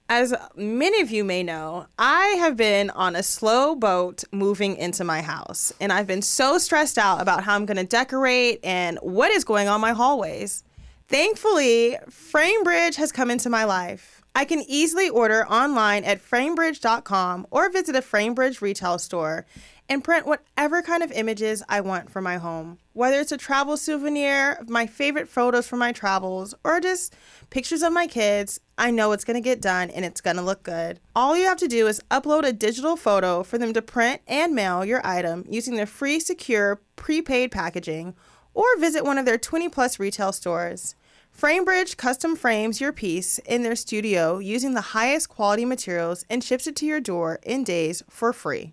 As many of you may know, I have been on a slow boat moving into my house, and I've been so stressed out about how I'm going to decorate and what is going on my hallways. Thankfully, FrameBridge has come into my life. I can easily order online at framebridge.com or visit a FrameBridge retail store and print whatever kind of images I want for my home. Whether it's a travel souvenir of my favorite photos from my travels or just pictures of my kids, I know it's to get done and it's to look good. All you have to do is upload a digital photo for them to print and mail your item using their free, secure, prepaid packaging or visit one of their 20 plus retail stores. Framebridge custom frames your piece in their studio using the highest quality materials and ships it to your door in days for free.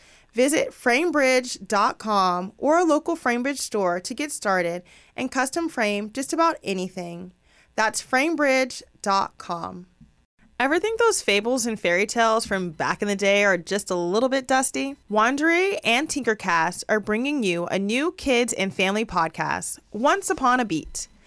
Visit framebridge.com or a local FrameBridge store to get started and custom frame just about anything. That's framebridge.com. Ever think those fables and fairy tales from back in the day are just a little bit dusty? Wondery and Tinkercast are bringing you a new kids and family podcast, Once Upon a Beat.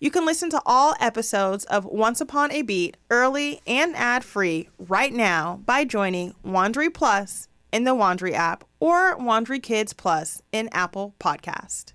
You can listen to all episodes of Once Upon a Beat early and ad free right now by joining Wondery Plus in the Wondery app or Wondery Kids Plus in Apple Podcast.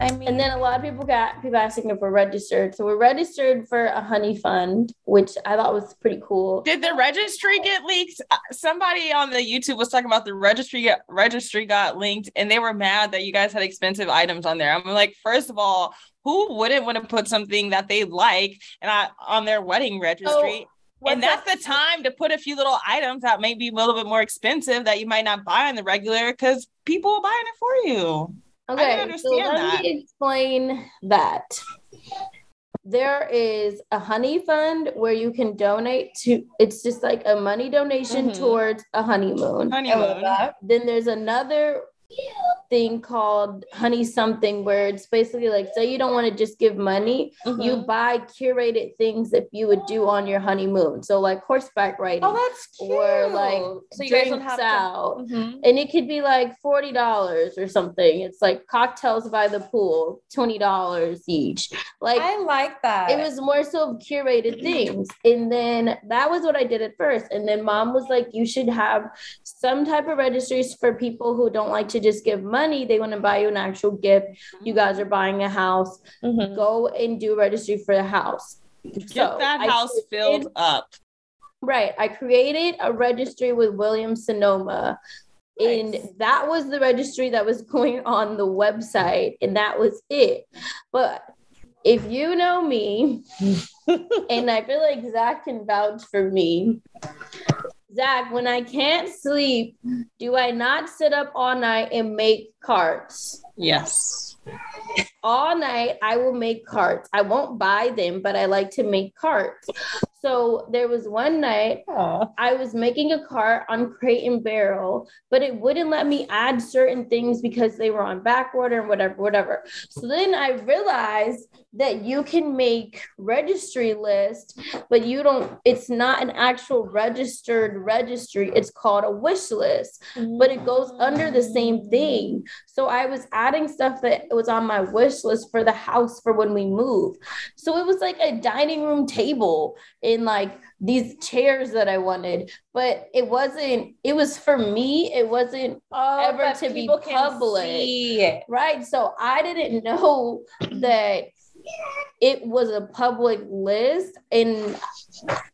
I mean, And then a lot of people got people asking if we're registered. So we're registered for a honey fund, which I thought was pretty cool. Did the registry get leaked? Uh, Somebody on the YouTube was talking about the registry got, registry got linked, and they were mad that you guys had expensive items on there. I'm like, first of all, who wouldn't want to put something that they like and I, on their wedding registry? and that's the time to put a few little items that may be a little bit more expensive that you might not buy on the regular because people are buying it for you. Okay, so let that. me explain that. There is a honey fund where you can donate to. It's just like a money donation Mhm. towards a honeymoon. Honeymoon. Then there's another thing called honey something where it's basically like say you don't want to just give money you Mhm. buy curated things that you would do on your honeymoon so like horseback riding oh, that's cute. or like so you drinks have to. out Mhm. and it could be like forty dollars or something. It's like cocktails by the pool, twenty dollars each. Like I like that. it was more so curated things, and then that was what I did at first. And then mom was like, "You should have some type of registries for people who don't like to just give money; they want to buy you an actual gift. You guys are buying a house, Mhm. go and do registry for the house." Get So that house created- filled up. Right. I created a registry with William Sonoma. And that was the registry that was [LAUGHS] going on the website, and that was it. But if you know me, [LAUGHS] and I feel like Zach can vouch for me, Zach, when I can't sleep, do I not sit up all night and make cards? Yes. All night I will make carts. I won't buy them, but I like to make carts. So there was one night I was making a cart on Crate and Barrel, but it wouldn't let me add certain things because they were on back order and whatever, whatever. So then I realized that you can make registry list, but you don't, it's not an actual registered registry. It's called a wish list, but it goes under the same thing. So I was adding stuff that was on my wish list for the house for when we move. So it was like a dining room table. In like these chairs that I wanted, but it wasn't, it was for me, it wasn't Oh, ever to be public. right. So I didn't know that it was a public list. And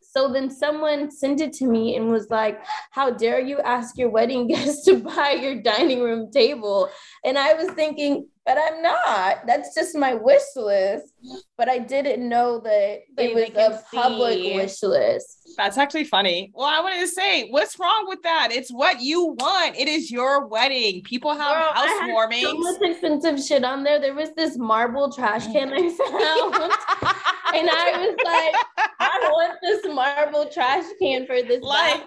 so then someone sent it to me and was like, How dare you ask your wedding [LAUGHS] guests to buy your dining room table? And I was thinking, but I'm not. That's just my wish list. But I didn't know that They- it was a public see. wish list. That's actually funny. Well, I wanted to say, what's wrong with that? It's what you want. It is your wedding. People have Girl, I had housewarmings. So much expensive shit on there. There was this marble trash can I [LAUGHS] found. and I was like, I want this marble trash can for this Like,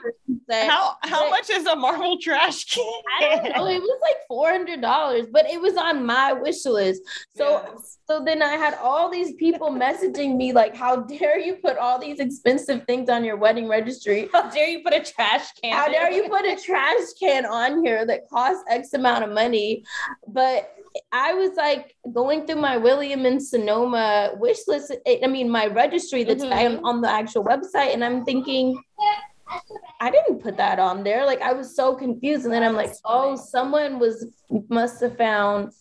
set. how how But- much is a marble trash can? I don't know. It was like four hundred dollars, but it was on my wish list. So, Yes. so then I had all these people messaging me like, "How dare you put all these expensive things on your wedding registry? How dare you put a trash can? How dare you put a trash can on here that costs X amount of money?" But I was like going through my William and Sonoma wish list. I mean, my registry that's Mhm. on the actual website, and I'm thinking. I didn't put that on there. Like I was so confused. And then I'm like, oh, someone was must have found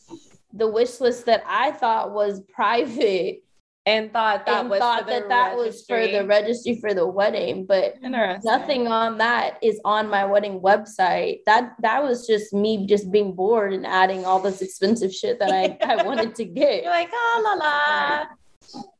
the wish list that I thought was private and thought that and was thought for the that that was for the registry. registry for the wedding. But nothing on that is on my wedding website. That that was just me just being bored and adding all this expensive shit that I, I wanted to [LAUGHS] get. You're like, oh la la.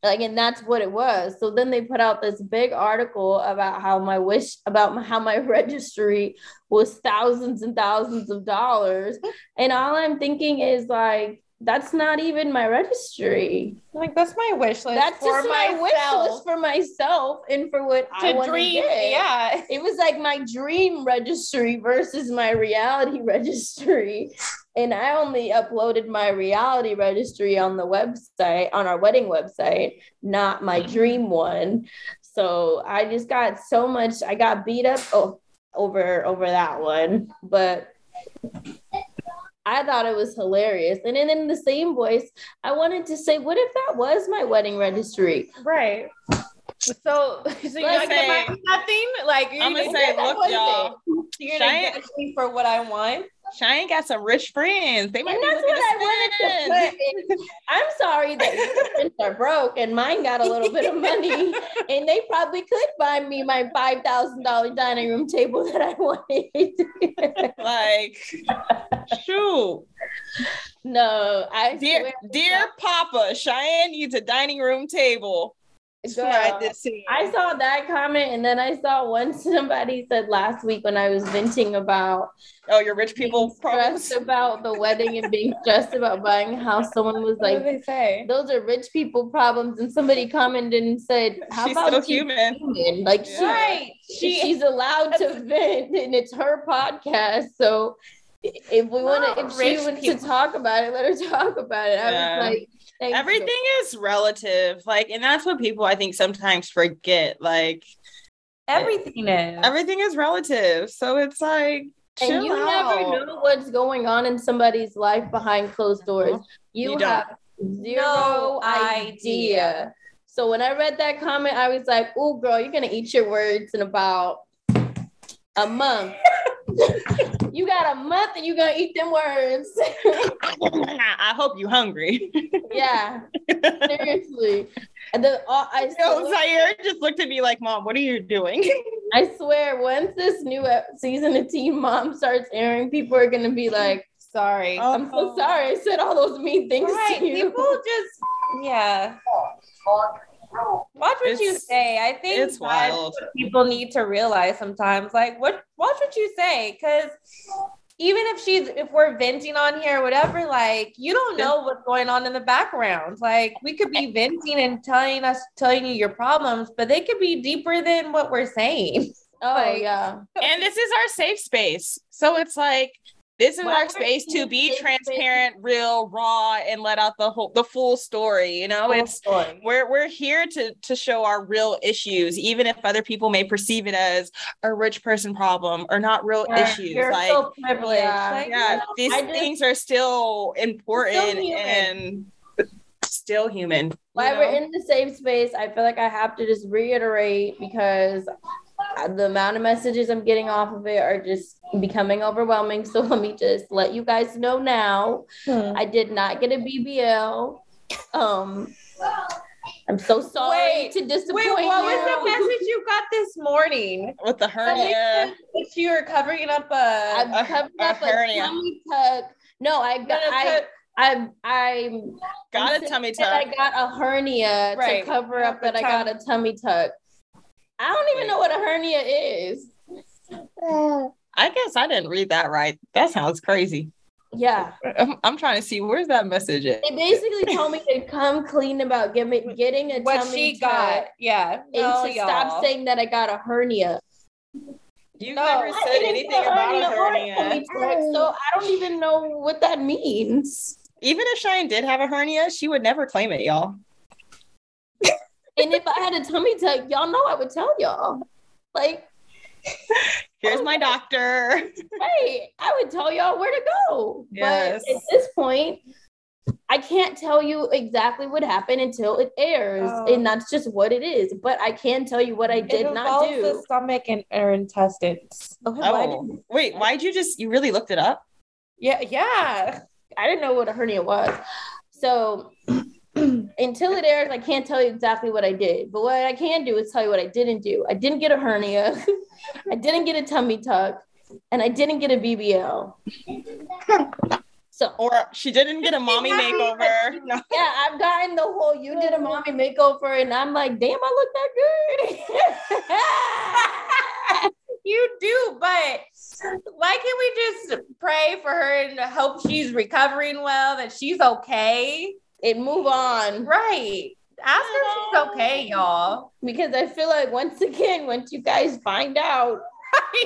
Like and that's what it was. So then they put out this big article about how my wish about how my [LAUGHS] registry was thousands and thousands of dollars. And all i'm thinking is like that's not even my registry Like that's my wish list. that's just my wish list for myself and for what i to want dream. to get. Yeah. it was like my dream registry versus my reality [LAUGHS] registry. And I only uploaded my reality registry on the website, on our wedding website, not my mm-hmm. dream one. So I just got so much, I got beat up oh, over over that one. But I thought it was hilarious. And then in the same voice, I wanted to say, what if that was my wedding registry? Right. So, [LAUGHS] so you're Like, not gonna say- nothing? Like you're I'm gonna gonna say, look, y'all. You're gonna Cheyenne- judge me for what I want. Cheyenne got some rich friends. They might And that's what I wanted to put. in. I'm sorry that your friends are broke and mine got a little bit of money, [LAUGHS] and they probably could buy me my five thousand dollar dining room table that I wanted. Like, shoot, no, I dear, dear Papa, Cheyenne needs a dining room table. God, Slide girl. I saw that comment, and then I saw one [LAUGHS] somebody said last week when I was venting about Oh, your rich people problems. stressed [LAUGHS] about the wedding and being stressed about buying a house. Someone was What like, they say? those are rich people problems. And somebody commented and said, How She's about still she's human. human? Like she, Right. she, She she's allowed to vent and it's her podcast. So if we want to, if she wants people. to talk about it, let her [LAUGHS] talk about it. I Yeah. was like, thanks, Everything is relative. Like, and that's what people I think sometimes forget. Like, Everything is. everything is relative. So it's like, And you out. never know what's going on in somebody's life behind closed uh-huh. doors. You, You don't. have zero No idea. idea. So when I read that comment, I was like, "Oh, girl, you're gonna eat your words in about a month. [LAUGHS] you got a month, and you're gonna eat them words." [LAUGHS] I hope you hungry. [LAUGHS] yeah, seriously. And the uh, I Yo, swear, Zaire just looked at me like, Mom, what are you doing? I swear, once this new season of Teen Mom starts airing, people are gonna be like, Sorry. Oh. "I'm so sorry, I said all those mean things right. to you." People just yeah. Watch what you say. I think it's wild. people need to realize sometimes. Like what watch what you say. Cause even if she's if we're venting on here or whatever, like you don't know what's going on in the background. Like we could be venting and telling us telling you your problems, but they could be deeper than what we're saying. Oh [LAUGHS] Like- yeah. [LAUGHS] and this is our safe space. So it's like this is Why our space to be safe transparent, real, raw, and let out the whole the full story. You know, it's we're we're here to to show our real issues, even if other people may perceive it as a rich person problem or not real You're- issues. You're like so privileged. Yeah. Like, yeah, you know, these just- things are still important human. and still human. While know? we're in the same space, I feel like I have to just reiterate because the amount of messages I'm getting off of it are just becoming overwhelming. [LAUGHS] So let me just let you guys know now. Hmm. I did not get a BBL. Um, I'm so sorry Wait, to disappoint Wait, what was the message you got this morning? with the hernia. That you were covering up a. I'm a- covered a up a hernia. tummy tuck. No, I No, got no, I cut- I I Got a I'm tummy tuck. I got a hernia Right. to cover up that I got a tummy tuck. I don't even know what a hernia is. I guess I didn't read that right. That sounds crazy. Yeah. I'm, I'm trying to see where's that message at. They basically told me to come clean about getting getting a what tummy she tuck got. Yeah. and No, to y'all. stop saying that I got a hernia. You No, never said anything get about a or tummy hernia. tuck, so I don't even know what that means. Even if Cheyenne did have a hernia, she would never claim it, y'all. And if I had a tummy tuck, y'all know I would tell y'all. Like, Here's my doctor. hey, I would tell y'all where to go. Yes. But at this point, I can't tell you exactly what happened until it airs, Oh. and that's just what it is. But I can tell you what I did it not involves do. the stomach and or intestines. Okay, Oh, oh. did- wait, why'd you just, you really looked it up? Yeah, yeah. I didn't know what a hernia was. So [CLEARS THROAT] until it airs, I can't tell you exactly what I did. But what I can do is tell you what I didn't do. I didn't get a hernia. [LAUGHS] I didn't get a tummy tuck, and I didn't get a BBL. So Or she didn't get a [LAUGHS] mommy makeover. No. yeah, I've gotten the whole you did a mommy makeover, and I'm like, damn, I look that good. [LAUGHS] You do, but why can't we just pray for her and hope she's recovering well, that she's okay? And move on. Right. Ask her if she's okay, y'all. Because I feel like once again, once you guys find out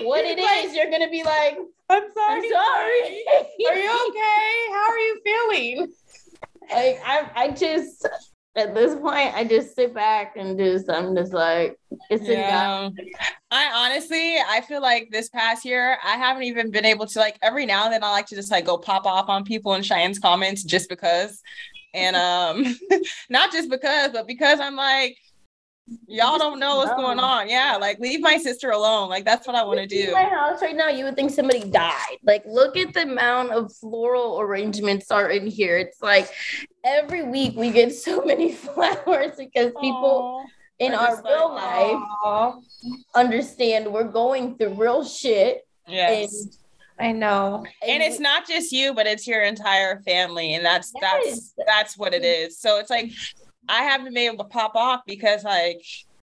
what it is, you're gonna be like, I'm sorry. I'm sorry. Are you okay? How are you feeling? like I, I just at this point I just sit back and just I'm just like it's in. Yeah. I honestly, I feel like this past year, I haven't even been able to like every now and then I like to just like go pop off on people in Cheyenne's comments just because. And um [LAUGHS] not just because, but because I'm like, y'all don't know what's going on. Yeah, like leave my sister alone. Like that's what I want to do. my house right now, you would think somebody died. Like, look at the amount of floral arrangements are in here. It's like every week we get so [LAUGHS] many flowers because people in our like, real life understand we're going through real shit. Yes. I know. and it's not just you but it's your entire family and that's that's that's what it is so it's like i haven't been able to pop off because like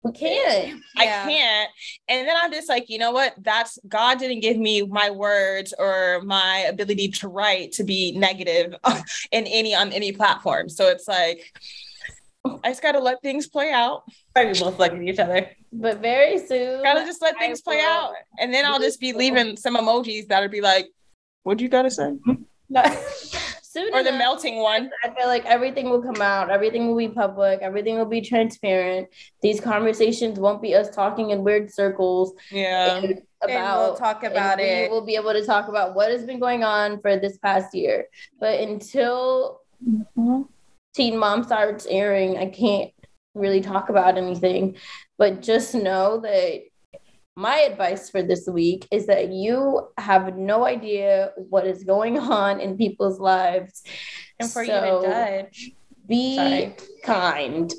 we can't. i Yeah. can't and then i'm just like you know what that's god didn't give me my words or my ability to write to be negative [LAUGHS] in any on any platform so it's like i just gotta let things play out. Probably both looking at each other. But very soon, gotta just let things play out. And then i'll just be leaving some emojis that'll be like what you gotta say? [LAUGHS] Soon or the melting one. I feel like everything will come out, everything will be public, everything will be transparent. These conversations won't be us talking in weird circles. Yeah. And about and we'll talk about and it. We will be able to talk about what has been going on for this past year. But until mm-hmm. Teen Mom starts airing, I can't really talk about anything. But just know that my advice for this week is that you have no idea what is going on in people's lives. and for So, you to judge. Be Sorry. kind.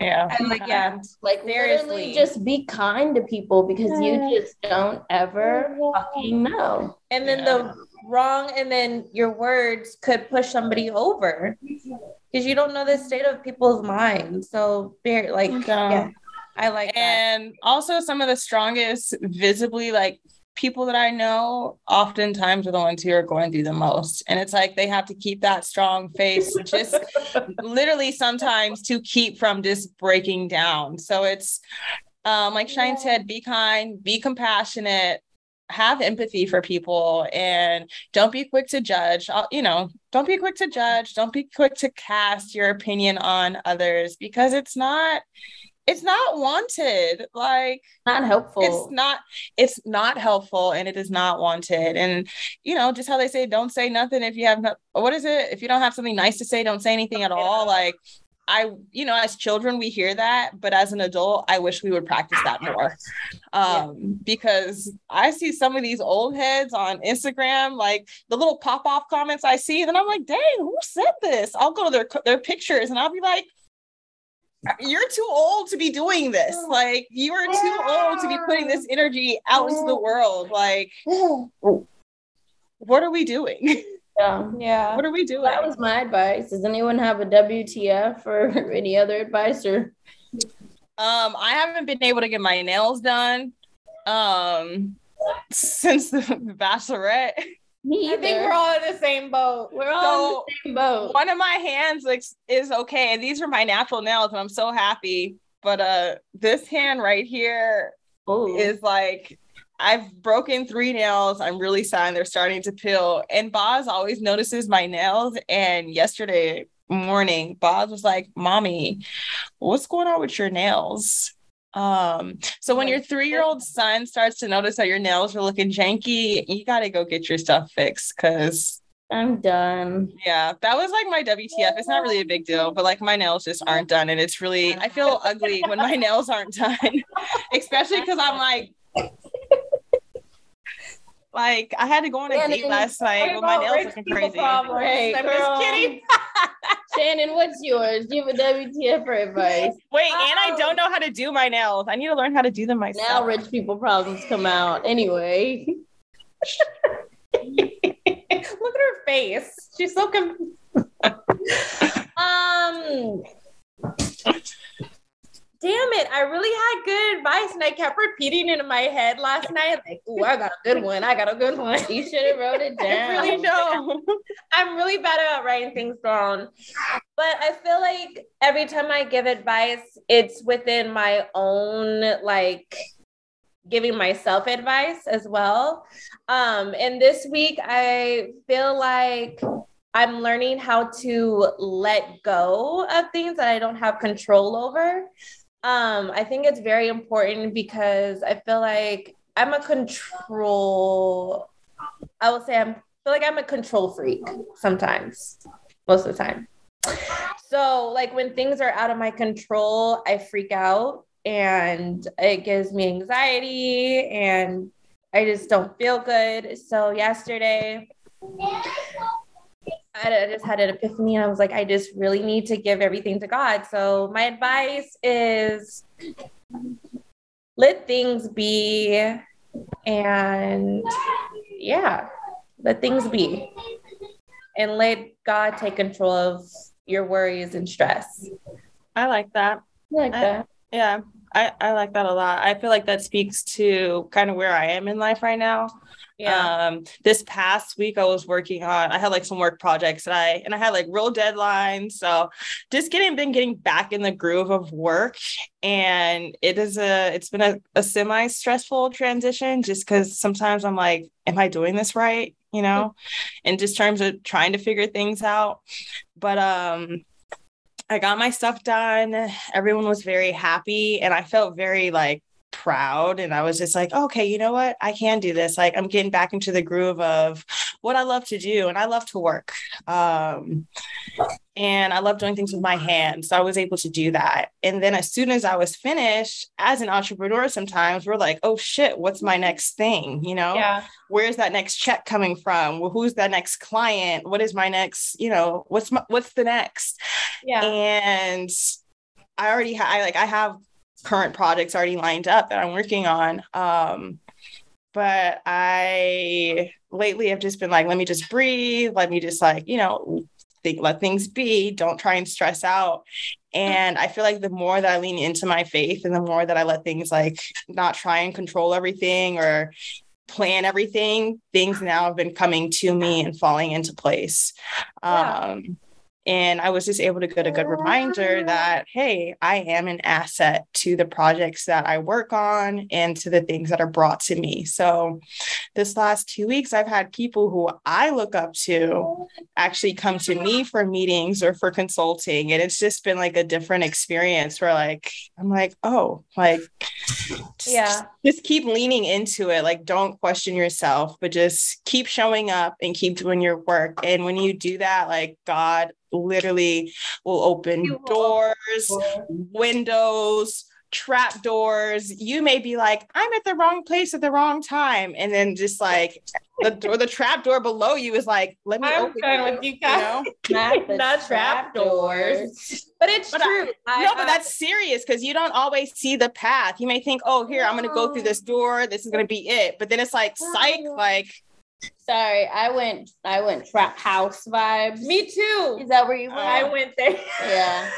yeah And like, yeah. Like Seriously. literally just be kind to people because you just don't ever fucking know. And then Yeah. the wrong, and then your words could push somebody over because you don't know the state of people's minds. So, they're like, yeah, I like that. and also some of the strongest visibly like people that i know oftentimes are the ones who are going through the most and it's like they have to keep that strong face [LAUGHS] just literally sometimes to keep from just breaking down so it's um like shine said be kind be compassionate have empathy for people and don't be quick to judge I'll- you know don't be quick to judge don't be quick to cast your opinion on others because it's not it's not wanted. Like not helpful. It's not it's not helpful and it is not wanted. And you know, just how they say don't say nothing if you have not what is it? If you don't have something nice to say, don't say anything at all. Like I, you know, as children, we hear that, but as an adult, I wish we would practice that more. [LAUGHS] Um, yeah. because I see some of these old heads on Instagram, like the little pop off comments I see, and I'm like, dang, who said this? I'll go to their their pictures and I'll be like, you're too old to be doing this. Like, you are too old to be putting this energy out into the world. Like, what are we doing? [LAUGHS] Yeah. Yeah. What are we doing? That was my advice. Does anyone have a WTF or [LAUGHS] any other advice or um I haven't been able to get my nails done um since the bachelorette. Me I think we're all in the same boat. We're all so, in the same boat. One of my hands like is okay, and these are my natural nails, and I'm so happy. But uh, this hand right here Ooh. is like I've broken three nails. I'm really sad they're starting to peel. And Boz always notices my nails. And yesterday morning, Boz was like, Mommy, what's going on with your nails? Um, so when your three-year-old son starts to notice that your nails are looking janky, you gotta go get your stuff fixed because I'm done. Yeah, that was like my WTF. It's not really a big deal, but like my nails just aren't done. And it's really, I feel ugly when my [LAUGHS] nails aren't done, [LAUGHS] especially because I'm like, like I had to go on a Shanan, date last night with my nails looking crazy. I'm just kidding. [LAUGHS] Shanan, what's yours? Have a WTF for advice? Wait, oh. and I don't know how to do my nails. I need to learn how to do them myself. Now rich people problems come out. Anyway. [LAUGHS] Look at her face. She's so confused. [LAUGHS] um damn it, I really had good advice. And I kept repeating it in my head last night. Like, oh, I got a good one. I got a good one. You should have wrote it down. [LAUGHS] I really know. I'm really bad about writing things down. But I feel like every time I give advice, it's within my own like giving myself advice as well. Um, and this week I feel like I'm learning how to let go of things that I don't have control over. Um, I think it's very important because I feel like I'm a control. I will say I'm feel like I'm a control freak sometimes, most of the time. So like when things are out of my control, I freak out and it gives me anxiety and I just don't feel good. So yesterday I just had an epiphany and I was like, I just really need to give everything to God. So my advice is let things be and yeah, let things be and let God take control of your worries and stress. I like that. I like I, that. Yeah, I, I like that a lot. I feel like that speaks to kind of where I am in life right now. Yeah. Um, this past week I was working on, I had like some work projects and I and I had like real deadlines. So just getting been getting back in the groove of work. And it is a it's been a, a semi-stressful transition just because sometimes I'm like, am I doing this right? You know, in just terms of trying to figure things out. But um I got my stuff done. Everyone was very happy and I felt very like proud and I was just like, okay, you know what? I can do this. Like I'm getting back into the groove of what I love to do and I love to work. Um, and I love doing things with my hands. So I was able to do that. And then as soon as I was finished, as an entrepreneur, sometimes we're like, oh shit, what's my next thing? You know, yeah. where's that next check coming from? Well, who's that next client? What is my next, you know, what's my what's the next? Yeah. And I already have I like I have current projects already lined up that I'm working on. Um, but I lately have just been like, let me just breathe. Let me just like, you know, think, let things be. Don't try and stress out. And I feel like the more that I lean into my faith and the more that I let things like not try and control everything or plan everything, things now have been coming to me and falling into place. Yeah. Um, And I was just able to get a good reminder that, hey, I am an asset to the projects that I work on and to the things that are brought to me. So this last two weeks, I've had people who I look up to actually come to me for meetings or for consulting. And it's just been like a different experience where like, I'm like, oh, like, Yeah. just keep leaning into it. Like, don't question yourself, but just keep showing up and keep doing your work. And when you do that, like, God literally will open will doors, windows, trap doors. You may be like, I'm at the wrong place at the wrong time. And then just like the door, the trap door below you is like, let me I'm open done you, with you you guys. [LAUGHS] know? Not the Not trap doors. But it's But true. I- no, but uh, that's serious because you don't always see the path. You may think, oh, here, I'm going to go through this door. This is going to be it. But then it's like, psych, like, Sorry, I went. I went trap house vibes. me too. Is that where you went? I went there. Yeah.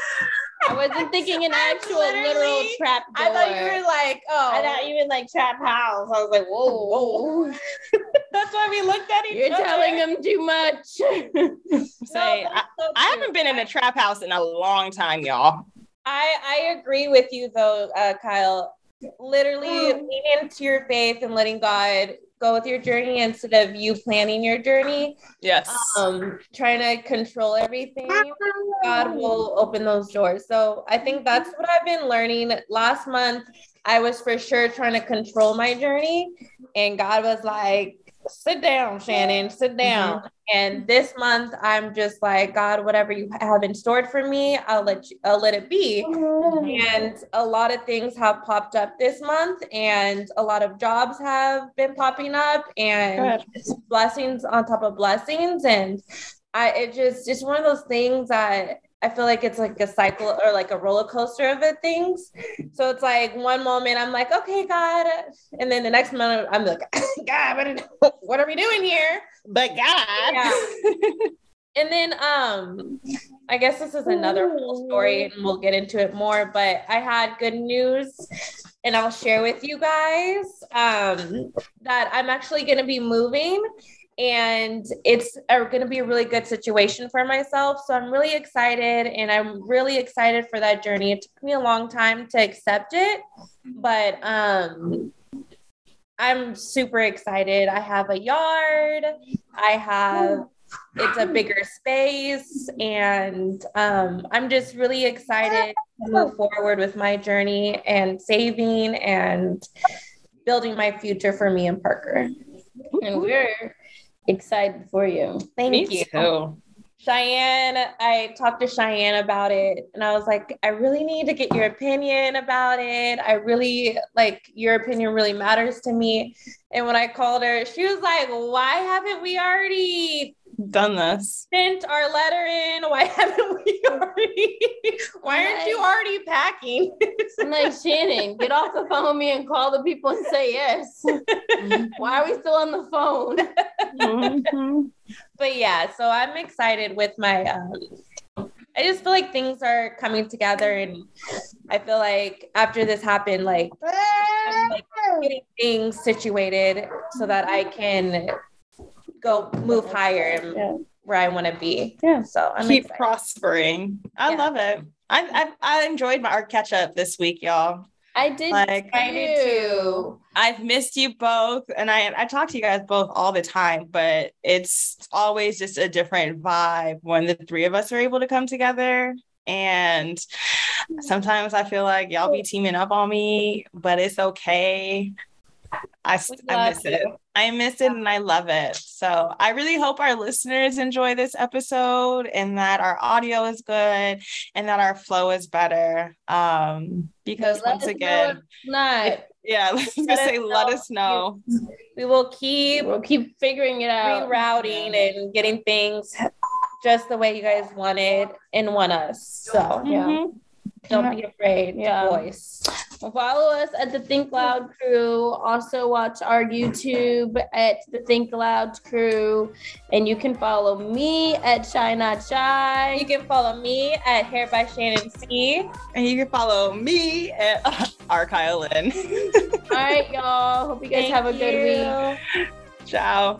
I wasn't [LAUGHS] thinking an actual literal trap door. I thought you were like, oh, I thought you meant like trap house. I was like, whoa, whoa. [LAUGHS] that's why we looked at each You're other. telling them too much. say, [LAUGHS] No, but I, so I haven't been in a trap house in a long time, y'all. I I agree with you though, uh, Kyle. Literally lean into your faith and letting God go with your journey instead of you planning your journey. Yes. Um, trying to control everything. God will open those doors. So I think that's what I've been learning. Last month, I was for sure trying to control my journey, and God was like, "Sit down, Shanan. Sit mm-hmm. down." And this month, I'm just like, God, whatever you have in store for me, I'll let you, I'll let it be. Mm-hmm. And a lot of things have popped up this month, and a lot of jobs have been popping up, and blessings on top of blessings. And I, it just, it's one of those things that I feel like it's like a cycle or like a roller coaster of it things. So it's like one moment I'm like, okay, God. And then the next moment I'm like, [LAUGHS] God, what are, [LAUGHS] what are we doing here? But God. Yeah. And then um I guess this is another whole story and we'll get into it more, but I had good news and I'll share with you guys um that I'm actually going to be moving and it's going to be a really good situation for myself. So I'm really excited and I'm really excited for that journey. It took me a long time to accept it, but um I'm super excited. I have a yard. I have it's a bigger space and um, i'm just really excited to move forward with my journey and saving and building my future for me and parker and we're excited for you. thank Me you too. cheyenne i talked to cheyenne about it and i was like i really need to get your opinion about it i really like your opinion really matters to me and when i called her she was like why haven't we already Done this. sent our letter in. Why haven't we already? Why aren't you already packing? I'm like, Shanan, get off the phone with me and call the people and say yes. [LAUGHS] Why are we still on the phone? [LAUGHS] But yeah, so I'm excited with my. Um, I just feel like things are coming together, and I feel like after this happened, like, I'm, like getting things situated so that I can go move higher and Yeah. where I want to be. Yeah. So I'm Keep excited. prospering. I Yeah. love it. I, I I enjoyed my art catch up this week, y'all. I did Like- I did too. I've missed you both, and I I talk to you guys both all the time, but it's always just a different vibe when the three of us are able to come together. And mm-hmm. sometimes I feel like y'all be teaming up on me, but it's okay. I, s- We I love miss it. I miss it and I love it. So I really hope our listeners enjoy this episode and that our audio is good and that our flow is better. Um, because Let once again, Not. yeah, [LAUGHS] let's just Let us say, let know us know. We will keep We'll keep figuring it out. rerouting and getting things just the way you guys wanted and want us. So Yeah. Mhm. don't be afraid Yeah. to voice. Follow us at the Think Loud Crew. Also, watch our YouTube at the Think Loud Crew. And you can follow me at Chey Not Shy. You can follow me at Hair by Shanan C. And you can follow me at [LAUGHS] Archylin. [LAUGHS] All right, y'all. Hope you guys Thank have a good you. week. Ciao.